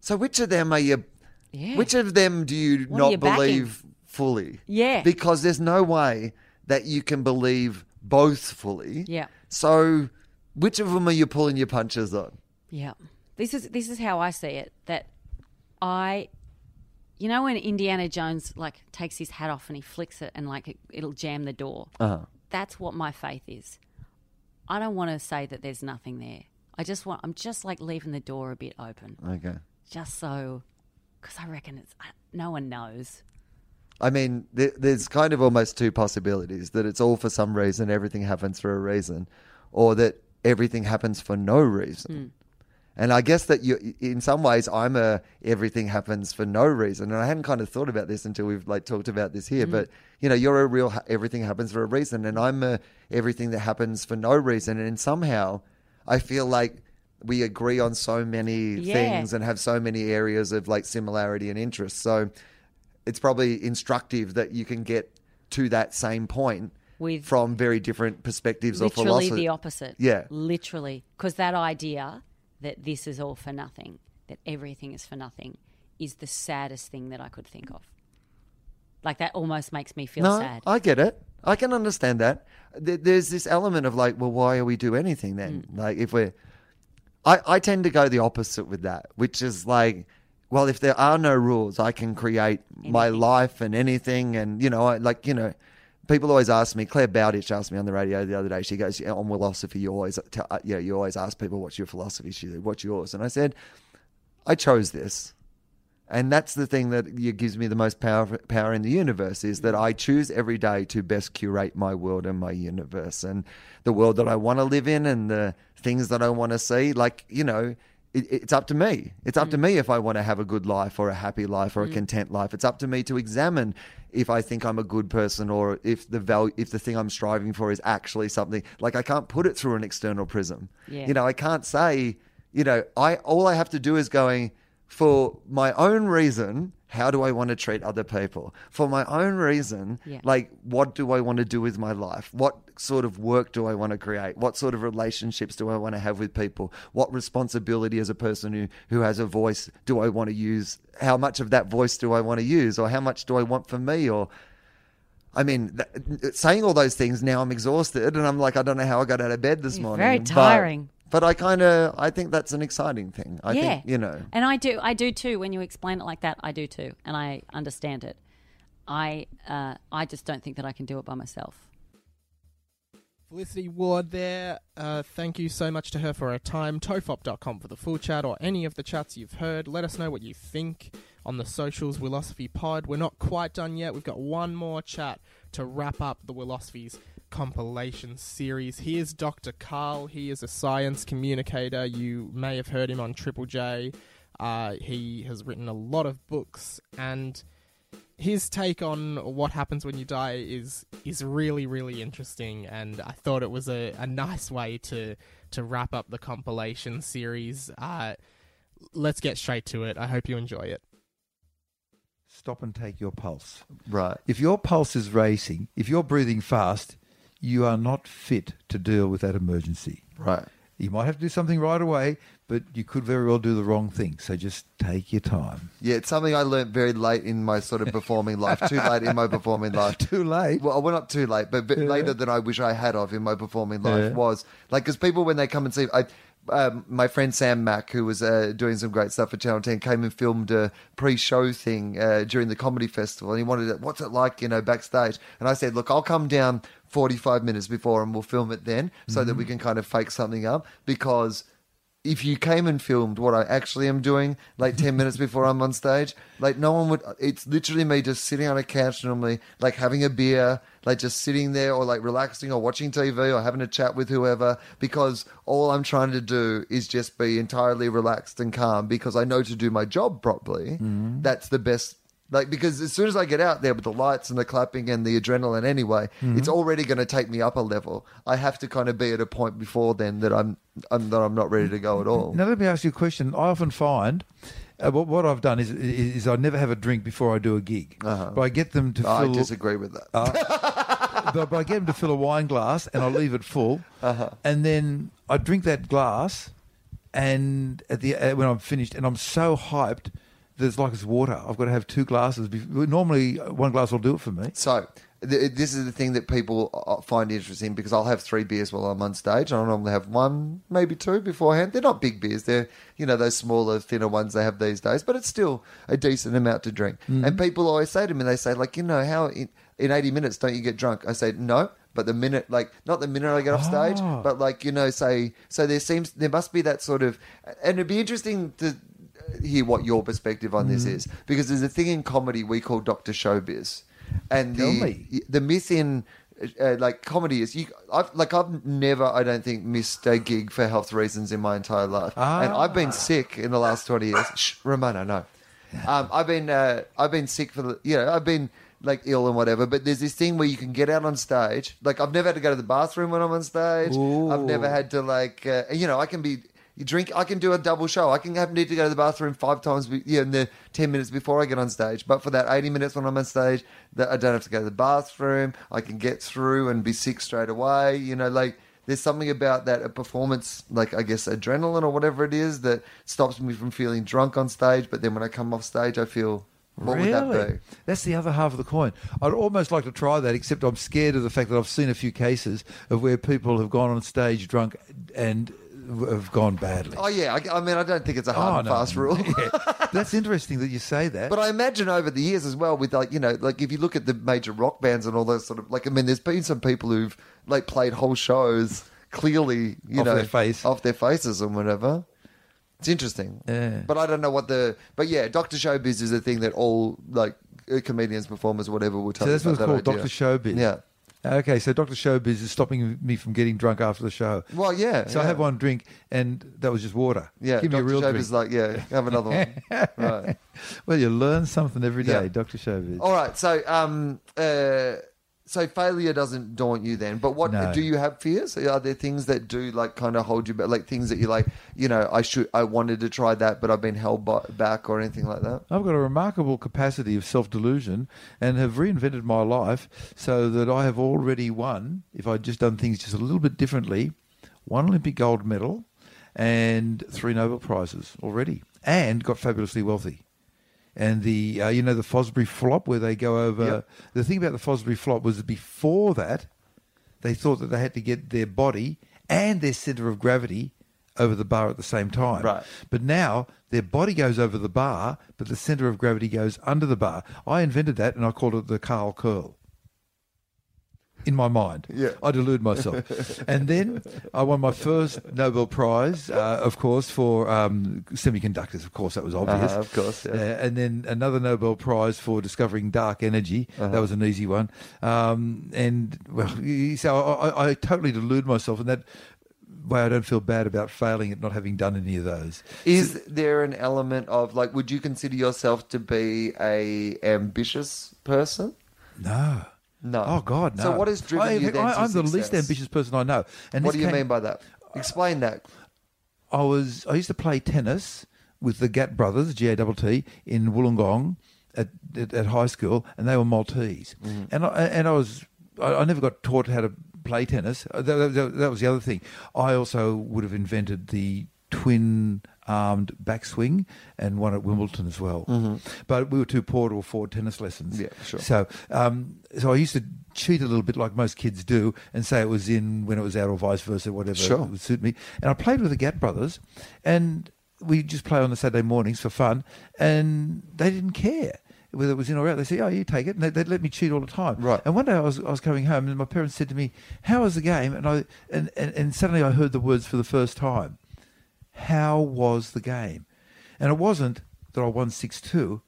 so which of them are you? Yeah. Which of them do you What not you backing? believe fully? Yeah. because there's no way that you can believe both fully. Yeah. So, which of them are you pulling your punches on? Yeah. This is this is how I see it. That I you know when Indiana Jones like takes his hat off and he flicks it and like it, it'll jam the door. Uh-huh. That's what my faith is. I don't want to say that there's nothing there. I just want I'm just like leaving the door a bit open Okay. just so cuz I reckon it's no one knows. I mean, there, there's kind of almost two possibilities that it's all for some reason, everything happens for a reason, or that everything happens for no reason. Hmm. And I guess that you, in some ways, I'm a everything happens for no reason. And I hadn't kind of thought about this until we've like talked about this here. Hmm. But you know, you're a real everything happens for a reason, and I'm a everything that happens for no reason. And somehow, I feel like we agree on so many Yeah. things and have so many areas of like similarity and interest. So it's probably instructive that you can get to that same point With from very different perspectives or Literally the opposite. Yeah. Literally. Because that idea that this is all for nothing, that everything is for nothing, is the saddest thing that I could think of. Like that almost makes me feel no, sad. I get it. I can understand that. There's this element of like, well, why are we do anything then? Mm. Like, if we're, I, I tend to go the opposite with that, which is like, well, if there are no rules, I can create my life and anything, and you know, I, like you know, people always ask me. Clare Bowditch asked me on the radio the other day. She goes, "On Willosophy, you always, tell, uh, you know, you always ask people what's your philosophy." She said, "What's yours?" And I said, "I chose this." And that's the thing that gives me the most power power in the universe is that I choose every day to best curate my world and my universe and the world that I want to live in and the things that I want to see. Like you know, it, it's up to me. It's up mm. to me if I want to have a good life or a happy life or a mm. content life. It's up to me to examine if I think I'm a good person or if the value, if the thing I'm striving for is actually something. Like I can't put it through an external prism. Yeah. You know, I can't say. You know, I all I have to do is going for my own reason, how do I want to treat other people? For my own reason, yeah. like what do I want to do with my life? What sort of work do I want to create? What sort of relationships do I want to have with people? What responsibility as a person who, who has a voice do I want to use? How much of that voice do I want to use? Or how much do I want for me? Or I mean, th- saying all those things now, I'm exhausted, and I'm like, I don't know how I got out of bed this You're morning. Very tiring. But I kind of I think that's an exciting thing. I yeah. think you know, and I do I do too. When you explain it like that, I do too, and I understand it. I uh, I just don't think that I can do it by myself. Felicity Ward there. Uh, thank you so much to her for her time. Tofop.com for the full chat or any of the chats you've heard. Let us know what you think on the socials, Willosophy Pod. We're not quite done yet. We've got one more chat to wrap up the Willosophies compilation series. Here's Dr. Karl. He is a science communicator. You may have heard him on Triple J. Uh, he has written a lot of books, and his take on what happens when you die is is really really interesting. And I thought it was a, a nice way to to wrap up the compilation series. Uh, let's get straight to it. I hope you enjoy it stop and take your pulse. Right. If your pulse is racing, if you're breathing fast, you are not fit to deal with that emergency. Right. You might have to do something right away, but you could very well do the wrong thing. So just take your time. Yeah, it's something I learned very late in my sort of performing life. Too late in my performing life. too late. Well, we're not too late, but, yeah. later than I wish I had of in my performing life yeah. was like because people when they come and see, I um, my friend Sam Mac, who was uh, doing some great stuff for Channel 10, came and filmed a pre-show thing uh, during the comedy festival, and he wanted it. What's it like, you know, backstage? And I said, look, I'll come down 45 minutes before, and we'll film it then, so mm-hmm. that we can kind of fake something up because if you came and filmed what I actually am doing, like 10 minutes before I'm on stage, like no one would, it's literally me just sitting on a couch normally, like having a beer, like just sitting there or like relaxing or watching TV or having a chat with whoever because all I'm trying to do is just be entirely relaxed and calm because I know to do my job properly, mm-hmm. that's the best like because as soon as I get out there with the lights and the clapping and the adrenaline anyway, mm-hmm. it's already going to take me up a level. I have to kind of be at a point before then that I'm, I'm that I'm not ready to go at all. Now let me ask you a question. I often find uh, what, what I've done is, is, is I never have a drink before I do a gig, uh-huh. but I get them to. Oh, fill, I disagree with that. Uh, but, but, I get them to fill a wine glass and I leave it full, uh-huh. and then I drink that glass, and at the uh, when I'm finished, and I'm so hyped there's like it's water. I've got to have two glasses. Normally, one glass will do it for me. So this is the thing that people uh, find interesting because I'll have three beers while I'm on stage. I normally have one, maybe two beforehand. They're not big beers. They're you know those smaller, thinner ones they have these days, but it's still a decent amount to drink. Mm-hmm. And people always say to me, they say like, you know, how in, in 80 minutes don't you get drunk? I say no. But the minute, like, not the minute I get off stage, oh. but like, you know, say, so there seems, there must be that sort of, and it'd be interesting to, hear what your perspective on this mm. is because there's a thing in comedy we call Doctor Showbiz, and Tell the me. the myth in uh, like comedy is you. I've like I've never I don't think missed a gig for health reasons in my entire life, ah. and I've been sick in the last twenty years. Shh, Ramona, no. Um, I've been uh, I've been sick for the you know I've been like ill and whatever. But there's this thing where you can get out on stage. Like I've never had to go to the bathroom when I'm on stage. I've never had to like uh, you know I can be you drink. I can do a double show. I can have need to go to the bathroom five times. Yeah, in the ten minutes before I get on stage. But for that eighty minutes when I'm on stage, that I don't have to go to the bathroom. I can get through and be sick straight away. You know, like there's something about that a performance, like I guess adrenaline or whatever it is, that stops me from feeling drunk on stage. But then when I come off stage, I feel what really? would that be? That's the other half of the coin. I'd almost like to try that, except I'm scared of the fact that I've seen a few cases of where people have gone on stage drunk and have gone badly. Oh yeah, I, I mean, I don't think it's a hard Oh, and no. fast rule. Yeah. That's interesting that you say that. But I imagine over the years as well, with like you know, like if you look at the major rock bands and all those sort of like, I mean, there's been some people who've like played whole shows clearly, you Off know, their face. off their faces and whatever. It's interesting, Yeah. but I don't know what the. But yeah, Doctor Showbiz is a thing that all like uh, comedians, performers, whatever will tell so you that's what it's about called, that idea. Doctor Showbiz. Yeah. Okay, so Doctor Showbiz is stopping me from getting drunk after the show. Well, yeah. So I have one drink, and that was just water. Yeah, give me Dr. a real Showbiz drink. is like, yeah, have another one. right. well, you learn something every day, Yeah. Doctor Showbiz. All right. So, um, uh, so failure doesn't daunt you then. But what No. do you have fears? Are there things that do like kind of hold you back? Like things that you like, you know, I should, I wanted to try that, but I've been held by, back or anything like that. I've got a remarkable capacity of self delusion and have reinvented my life so that I have already won, if I'd just done things just a little bit differently, one Olympic gold medal and three Nobel Prizes already, and got fabulously wealthy. And the, uh, you know, the Fosbury flop where they go over. Yep. The thing about the Fosbury flop was that before that, they thought that they had to get their body and their center of gravity over the bar at the same time. Right. But now their body goes over the bar, but the center of gravity goes under the bar. I invented that and I called it the Karl curl. In my mind, Yeah. I delude myself, and then I won my first Nobel Prize, uh, of course, for um, semiconductors. Of course, that was obvious. Uh-huh, of course, yeah. Uh, and then another Nobel Prize for discovering dark energy. Uh-huh. That was an easy one. Um, and well, so I, I, I totally delude myself, and that way I don't feel bad about failing at not having done any of those. Is there an element of like, would you consider yourself to be a ambitious person? No. No. Oh God, no. So what has driven I, you then to I, am the least ambitious person I know. And what do you came- mean by that? Explain that. I was I used to play tennis with the Gatt brothers, G A T T, in Wollongong at, at at high school, and they were Maltese. Mm-hmm. And I and I was I, I never got taught how to play tennis. That, that- that was the other thing. I also would have invented the twin armed backswing and one at Wimbledon as well. But we were too poor to afford tennis lessons. Yeah, sure. So, um, so I used to cheat a little bit, like most kids do, and say it was in when it was out, or vice versa, whatever Sure. would suit me. And I played with the Gatt brothers, and we just play on the Saturday mornings for fun, and they didn't care whether it was in or out. They say, "Oh, you take it," and they, they'd let me cheat all the time. Right. And one day I was I was coming home, and my parents said to me, "How was the game?" And I and, and, and suddenly I heard the words for the first time. How was the game? And it wasn't that I won six two,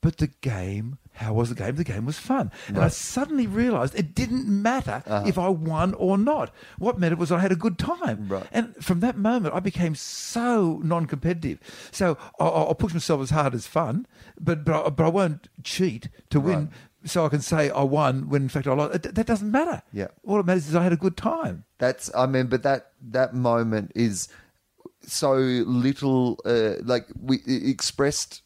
but the game. How was the game? The game was fun, and I suddenly realised it didn't matter uh-huh. if I won or not. What mattered was I had a good time. Right. And from that moment, I became so non-competitive. So I'll, I'll push myself as hard as fun, but but I, but I won't cheat to win. Right. So I can say I won when in fact I lost. That, that doesn't matter. Yeah. All that matters is I had a good time. That's I mean, but that that moment is so little uh, like we expressed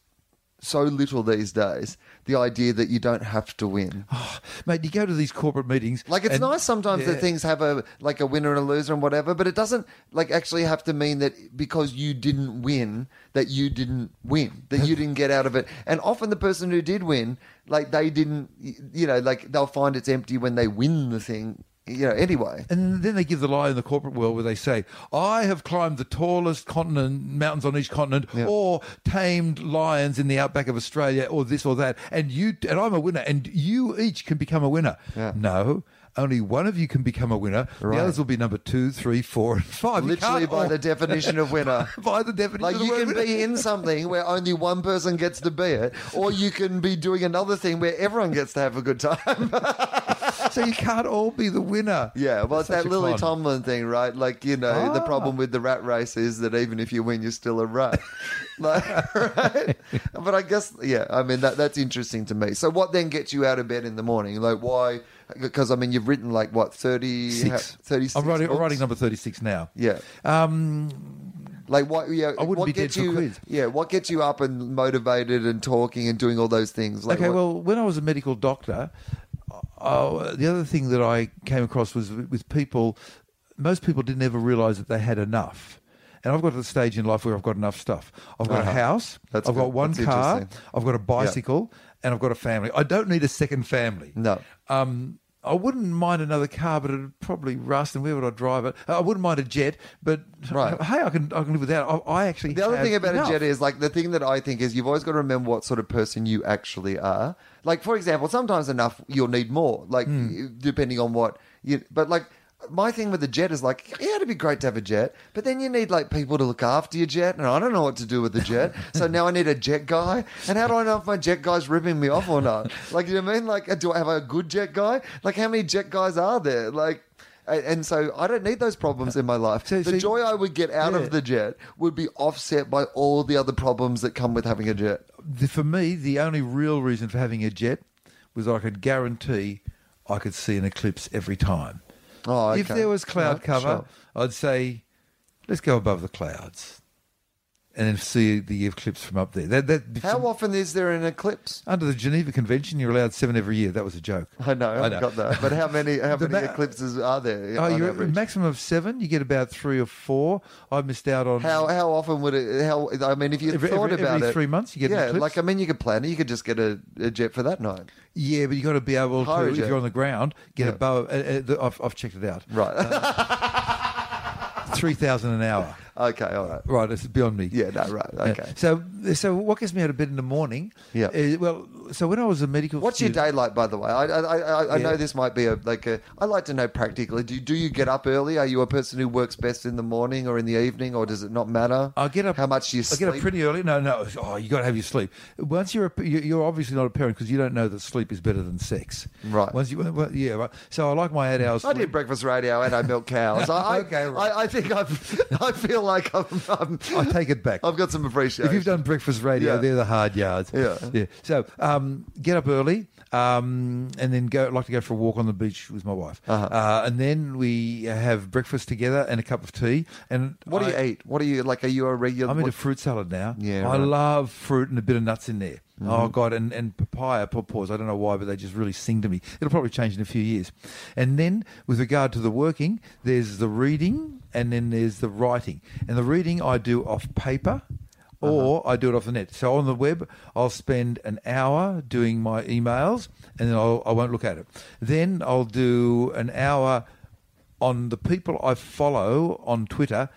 so little these days. The idea that you don't have to win. Mate, you go to these corporate meetings. Like it's and- nice sometimes Yeah. that things have a like a winner and a loser and whatever, but it doesn't like actually have to mean that because you didn't win that you didn't win, that you didn't get out of it. And often the person who did win, like they didn't, you know, like they'll find it's empty when they win the thing, you know. Anyway, And then they give the lie in the corporate world where they say, I have climbed the tallest continent, mountains on each continent, Yeah. or tamed lions in the outback of Australia, or this or that. And you and I'm a winner, and you each can become a winner. Yeah. No. Only one of you can become a winner. Right. The others will be number two, three, four, and five. Literally by all- the definition of winner. by the definition Like you can winner. be in something where only one person gets to be it, or you can be doing another thing where everyone gets to have a good time. so you can't all be the winner. Yeah, well, it's that Lily con. Tomlin thing, right? Like, you know, the Ah. problem with the rat race is that even if you win, you're still a rat. like, right? But I guess, yeah, I mean, that that's interesting to me. So, what then gets you out of bed in the morning? Like, why? Because, I mean, you've written like, what, 30, Six. 36 I'm writing, I'm writing number 36 now. Yeah. Um, Like what? Yeah, I wouldn't what be dead gets for you? quiz. Yeah, what gets you up and motivated and talking and doing all those things? Like okay, what- well, when I was a medical doctor, uh, the other thing that I came across was with people, most people didn't ever realize that they had enough. And I've got to the stage in life where I've got enough stuff. I've got Uh-huh. a house, That's I've got one That's car. I've got a bicycle, and I've got a family. I don't need a second family. No. Um, I wouldn't mind another car, but it'd probably rust. And where would I drive it? I wouldn't mind a jet, but Right. hey, I can I can live without. I, I actually The other thing about enough. a jet is like the thing that I think is you've always got to remember what sort of person you actually are. Like for example, sometimes enough you'll need more. Like Hmm. depending on what you. But like my thing with the jet is like yeah, it'd be great to have a jet, but then you need like people to look after your jet, and I don't know what to do with the jet. so now I need a jet guy, and how do I know if my jet guy's ripping me off or not? Like you know what I mean? Like do I have a good jet guy? Like how many jet guys are there? Like. And so I don't need those problems in my life. So- the so- joy I would get out Yeah. of the jet would be offset by all the other problems that come with having a jet. For me, the only real reason for having a jet was I could guarantee I could see an eclipse every time. Oh, okay. If there was cloud No, cover, sure. I'd say, let's go above the clouds, and then see the eclipse from up there. That, that How often is there an eclipse? under the Geneva Convention, you're allowed seven every year. That was a joke. I know, I, I know. got that. But how many how many ma- eclipses are there? Oh, you're average? a maximum of seven. You get about three or four. I missed out on How how often would it? How I mean, if you Every- thought every- about every it, three months you get an yeah. Like I mean, you could plan it. You could just get a, a jet for that night. Yeah, but you got to be able Higher to, if you're on the ground, get Yeah. above. Uh, uh, I've, I've checked it out. Right. Three thousand an hour. Okay. All right. Right, it's beyond me. Yeah. No. Right. Yeah. Okay. So, so what gets me out of bed in the morning? Yeah. is- well, so when I was a medical, What's your student- day like, by the way? I I, I, I know this might be a like a. I like to know practically. Do do you get up early? Are you a person who works best in the morning or in the evening, or does it not matter? I get up. How much you sleep? I sleep? get up pretty early. No, no. Oh, you got to have your sleep. Once you're a, you- you're obviously not a parent because you don't know that sleep is better than sex. Right. Once you, well, yeah, right. So I like my eight hours. I sleep. did breakfast radio and I milk cows. I, I, Okay, right. I, I think I've, I feel like I'm, I'm, I take it back. I've got some appreciation. If you've done breakfast radio, Yeah. they're the hard yards. Yeah. yeah. So um, get up early, um, and then go. Like to go for a walk on the beach with my wife, Uh-huh. uh, and then we have breakfast together and a cup of tea. And what do you eat? What are you like? Are you a regular? I'm into what- fruit salad now. Yeah, I right. Mm-hmm. love fruit and a bit of nuts in there. Oh god, and and papaya pawpaws. I don't know why, but they just really sing to me. It'll probably change in a few years. And then, with regard to the working, there's the reading, and then there's the writing. And the reading I do off paper. Or Uh-huh. I do it off the net. So on the web, I'll spend an hour doing my emails, and then I'll, I won't look at it. Then I'll do an hour on the people I follow on Twitter.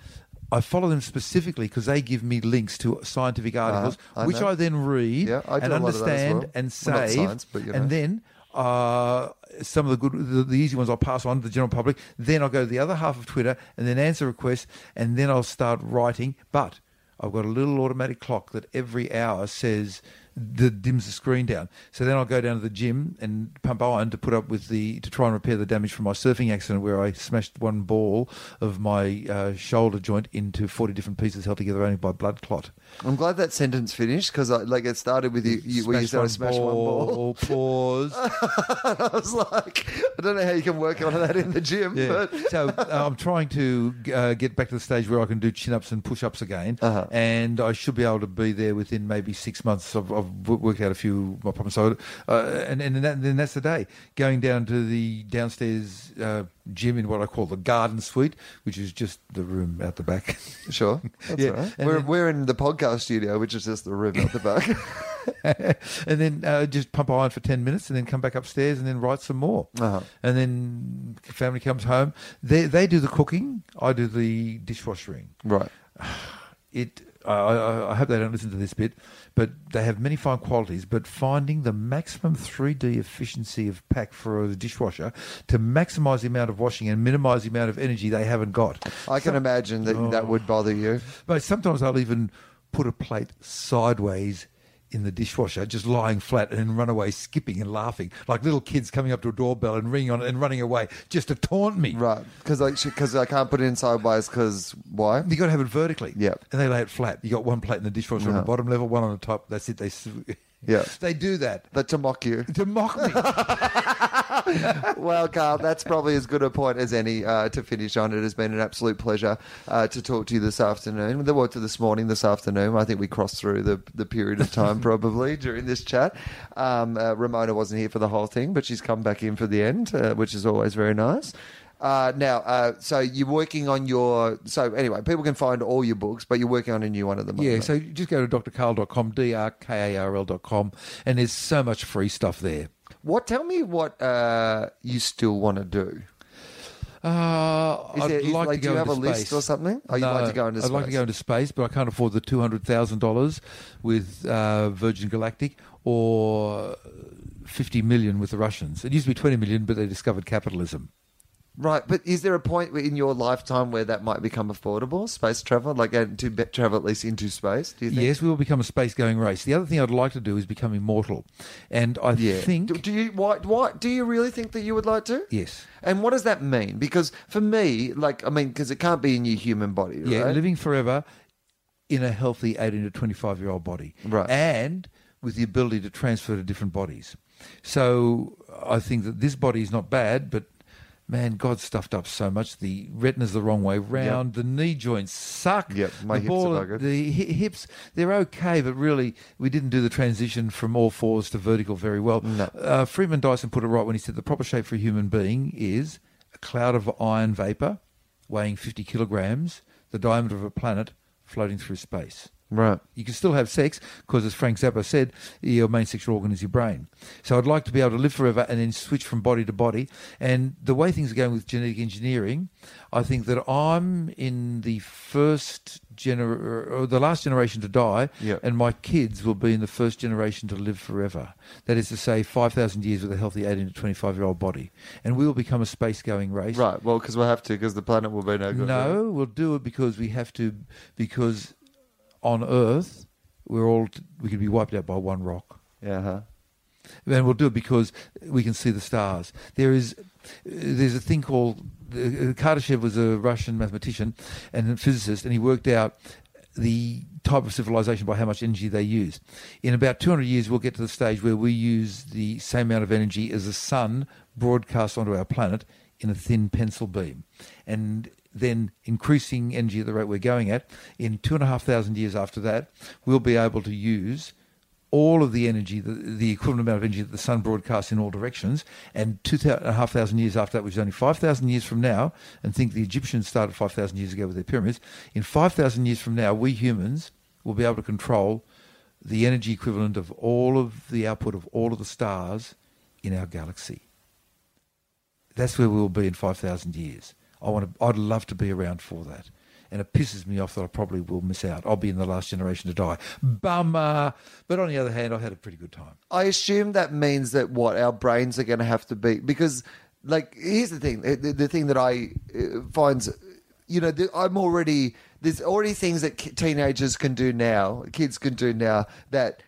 I follow them specifically because they give me links to scientific articles, Uh-huh. I which know. I then read Yeah, I and a lot of that as understand well. and Well, save. science, you know. And then uh, some of the good, the, the easy ones I'll pass on to the general public. Then I'll go to the other half of Twitter and then answer requests, and then I'll start writing. But I've got a little automatic clock that every hour says that dims the screen down. So then I'll go down to the gym and pump iron to put up with the to try and repair the damage from my surfing accident where I smashed one ball of my uh, shoulder joint into forty different pieces held together only by blood clot. I'm glad that sentence finished because like it started with you, you where you Smash said I smashed one ball. Pause. I was like, I don't know how you can work on that in the gym, Yeah. but so uh, I'm trying to uh, get back to the stage where I can do chin ups and push ups again, Uh-huh. and I should be able to be there within maybe six months. I've, I've worked out a few problems. So, uh, and and then, that, then that's the day. Going down to the downstairs uh, gym in what I call the garden suite, which is just the room out the back. sure, that's Yeah, right. We're then- we're in the podcast studio, which is just the room at the back. and then uh, just pump iron for 10 minutes and then come back upstairs and then write some more. Uh-huh. And then family comes home. They, they do the cooking, I do the dishwashing. right. It, I, I, hope they don't listen to this bit, but they have many fine qualities. But finding the maximum 3D efficiency of pack for the dishwasher to maximise the amount of washing and minimise the amount of energy they haven't got. I can imagine that that would bother you. Oh. But sometimes I'll even put a plate sideways in the dishwasher, just lying flat, and then run away skipping and laughing, like little kids coming up to a doorbell and ringing on it and running away just to taunt me. Right, because I because I can't put it in sideways. Because why? You got to have it vertically. Yep. And they lay it flat. You got one plate in the dishwasher on Uh-huh. the bottom level, one on the top. That's it. They Yeah. they do that That to mock you. to mock me. well, Karl, that's probably as good a point as any uh, to finish on. It has been an absolute pleasure uh, to talk to you this afternoon. The well, to this morning, this afternoon. I think we crossed through the, the period of time probably during this chat. Um, uh, Ramona wasn't here for the whole thing, but she's come back in for the end, uh, which is always very nice. Uh, now, uh, so you're working on your. So anyway, people can find all your books, but you're working on a new one at the moment. Yeah, so just go to drkarl.com, D-R-K-A-R-L.com, and there's so much free stuff there. What? Tell me what uh, you still want to do. Uh, Is I'd there- is- like, like, to do you have a into list or something? Oh, you'd like to go into I'd like to space. go into space, but I can't afford the two hundred thousand dollars with uh, Virgin Galactic or fifty million with the Russians. It used to be twenty million, but they discovered capitalism. Right, but is there a point in your lifetime where that might become affordable? Space travel, like uh, to travel at least into space? Do you think? Yes, we will become a space-going race. The other thing I'd like to do is become immortal, and I Yeah. think Do, do you? Why? Why? Do you really think that you would like to? yes, And what does that mean? Because for me, like, I mean, because it can't be in your human body, right? yeah, living forever in a healthy eighteen to twenty-five-year-old body, Right. and with the ability to transfer to different bodies. So I think that this body is not bad, but man, God stuffed up so much. The retina's the wrong way round. The knee joints suck. Yep, my the hips are buggered. The hi- hips, they're okay, but really, we didn't do the transition from all fours to vertical very well. No. Uh, Freeman Dyson put it right when he said the proper shape for a human being is a cloud of iron vapor weighing 50 kilograms, the diameter of a planet floating through space. Right. You can still have sex because, as Frank Zappa said, your main sexual organ is your brain. So I'd like to be able to live forever and then switch from body to body. And the way things are going with genetic engineering, I think that I'm in the first gener- or the last generation to die, Yeah. and my kids will be in the first generation to live forever. That is to say, 5,000 years with a healthy 18 to 25 year old body. And we will become a space going race. Right. Well, because we'll have to, because the planet will be no good. No, we'll do it because we have to, because on Earth, we're all, we could be wiped out by one rock. Yeah. Huh? And we'll do it because we can see the stars. There is, there's a thing called, uh, Kardashev was a Russian mathematician and physicist, and he worked out the type of civilization by how much energy they use. In about 200 years, we'll get to the stage where we use the same amount of energy as the sun broadcasts onto our planet in a thin pencil beam. And then increasing energy at the rate we're going at, in two and a half thousand years after that, we'll be able to use all of the energy, the, the equivalent amount of energy that the sun broadcasts in all directions. And two and a half thousand years after that, which is only 5,000 years from now, and think the Egyptians started 5,000 years ago with their pyramids, in 5,000 years from now, we humans will be able to control the energy equivalent of all of the output of all of the stars in our galaxy. That's where we will be in 5,000 years. I want to, I'd love to be around for that. And it pisses me off that I probably will miss out. I'll be in the last generation to die. Bummer. But on the other hand, I had a pretty good time. I assume that means that what our brains are going to have to be because, like, here's the thing: the, the thing that I uh, finds, you know, I'm already there's already things that teenagers can do now, kids can do now that.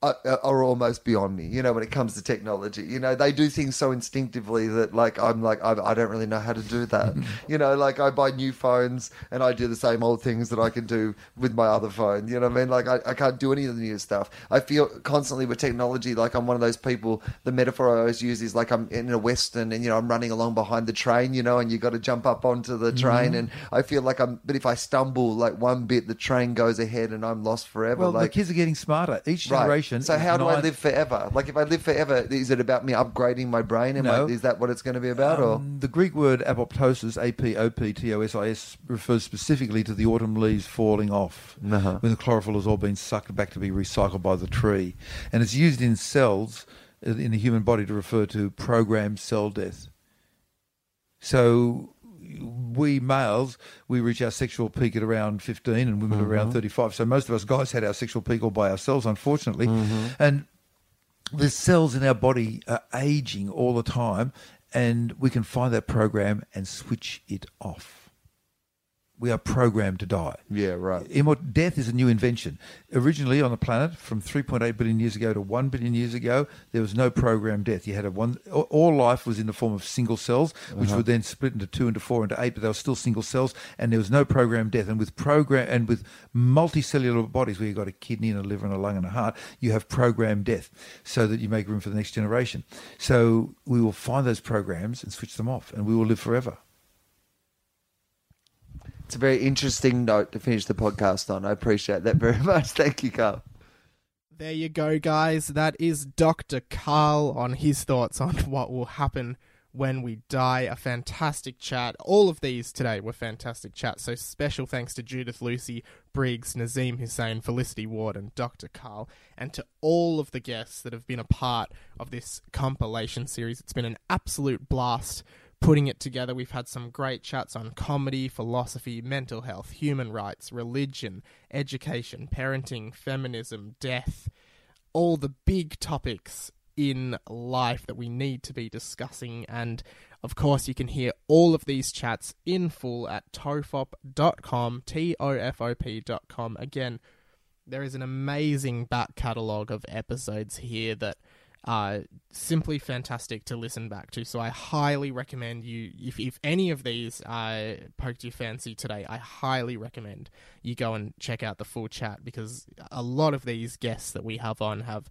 Are, are almost beyond me, you know, when it comes to technology. You know, they do things so instinctively that, like, I'm like, I, I don't really know how to do that. you know, like, I buy new phones and I do the same old things that I can do with my other phone. You know what I mean? Like, I, I can't do any of the new stuff. I feel constantly with technology like I'm one of those people. The metaphor I always use is like I'm in a western and you know I'm running along behind the train, you know, and you got to jump up onto the mm-hmm. train, and I feel like I'm. But if I stumble like one bit, the train goes ahead and I'm lost forever. Well, like the kids are getting smarter. Each Right. Generation. So how do I live forever? Like if I live forever, is it about me upgrading my brain? Am No. I, is that what it's going to be about? or Um, the Greek word apoptosis, A P O P T O S I S, refers specifically to the autumn leaves falling off Uh-huh. when the chlorophyll has all been sucked back to be recycled by the tree. And it's used in cells uh, in the human body to refer to programmed cell death. So we males, we reach our sexual peak at around 15 and women around mm-hmm. 35. So most of us guys had our sexual peak all by ourselves, unfortunately. Mm-hmm. And the cells in our body are aging all the time, and we can find that program and switch it off. We are programmed to die. yeah, right. Immort- death is a new invention. Originally on the planet, from 3.8 billion years ago to 1 billion years ago, there was no programmed death. You had a one. all- life was in the form of single cells, which uh-huh. would then split into two, into four, into eight, but they were still single cells, and there was no programmed death. And with program and with multicellular bodies, where you've got a kidney and a liver and a lung and a heart, you have programmed death, so that you make room for the next generation. So we will find those programs and switch them off, and we will live forever. It's a very interesting note to finish the podcast on. I appreciate that very much. Thank you, Karl. There you go, guys. That is Dr. Karl on his thoughts on what will happen when we die. A fantastic chat. All of these today were fantastic chats. So special thanks to Judith Lucy, Briggs, Nazeem Hussain, Felicity Ward, and Dr. Karl, and to all of the guests that have been a part of this compilation series. It's been an absolute blast putting it together. We've had some great chats on comedy, philosophy, mental health, human rights, religion, education, parenting, feminism, death, all the big topics in life that we need to be discussing. And of course, you can hear all of these chats in full at tofop.com, T O F O P.com. Again, there is an amazing back catalogue of episodes here that simply fantastic to listen back to. So I highly recommend you, if, if any of these uh, poked your fancy today, I highly recommend you go and check out the full chat because a lot of these guests that we have on have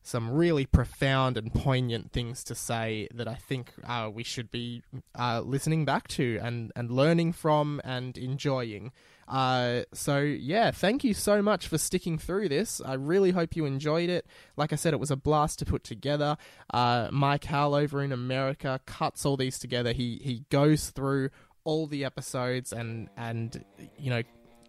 some really profound and poignant things to say that I think uh, we should be uh, listening back to and, and learning from and enjoying. Uh, so, yeah, thank you so much for sticking through this. I really hope you enjoyed it. Like I said, it was a blast to put together. Uh, Mike Howell over in America cuts all these together. He, he goes through all the episodes and, and, you know,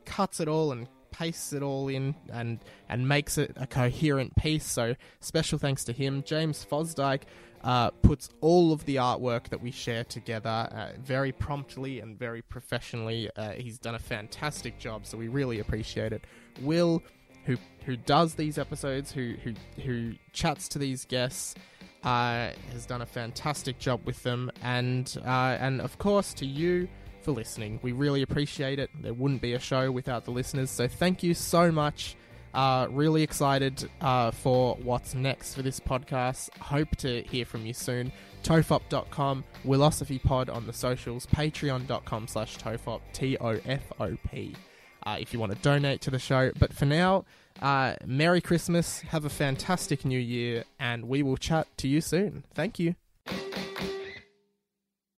cuts it all and pastes it all in and and makes it a coherent piece. So special thanks to him. James Fosdyke uh, puts all of the artwork that we share together uh, very promptly and very professionally. Uh, he's done a fantastic job, so we really appreciate it. Wil, who who does these episodes, who who who chats to these guests. Uh, has done a fantastic job with them, and uh, and of course to you, for listening. We really appreciate it. There wouldn't be a show without the listeners. So thank you so much. Uh, really excited uh, for what's next for this podcast. Hope to hear from you soon. Tofop.com, Willosophy Pod on the socials, patreon.com slash Tofop, T O F O P, uh, if you want to donate to the show. But for now, uh, Merry Christmas, have a fantastic new year, and we will chat to you soon. Thank you.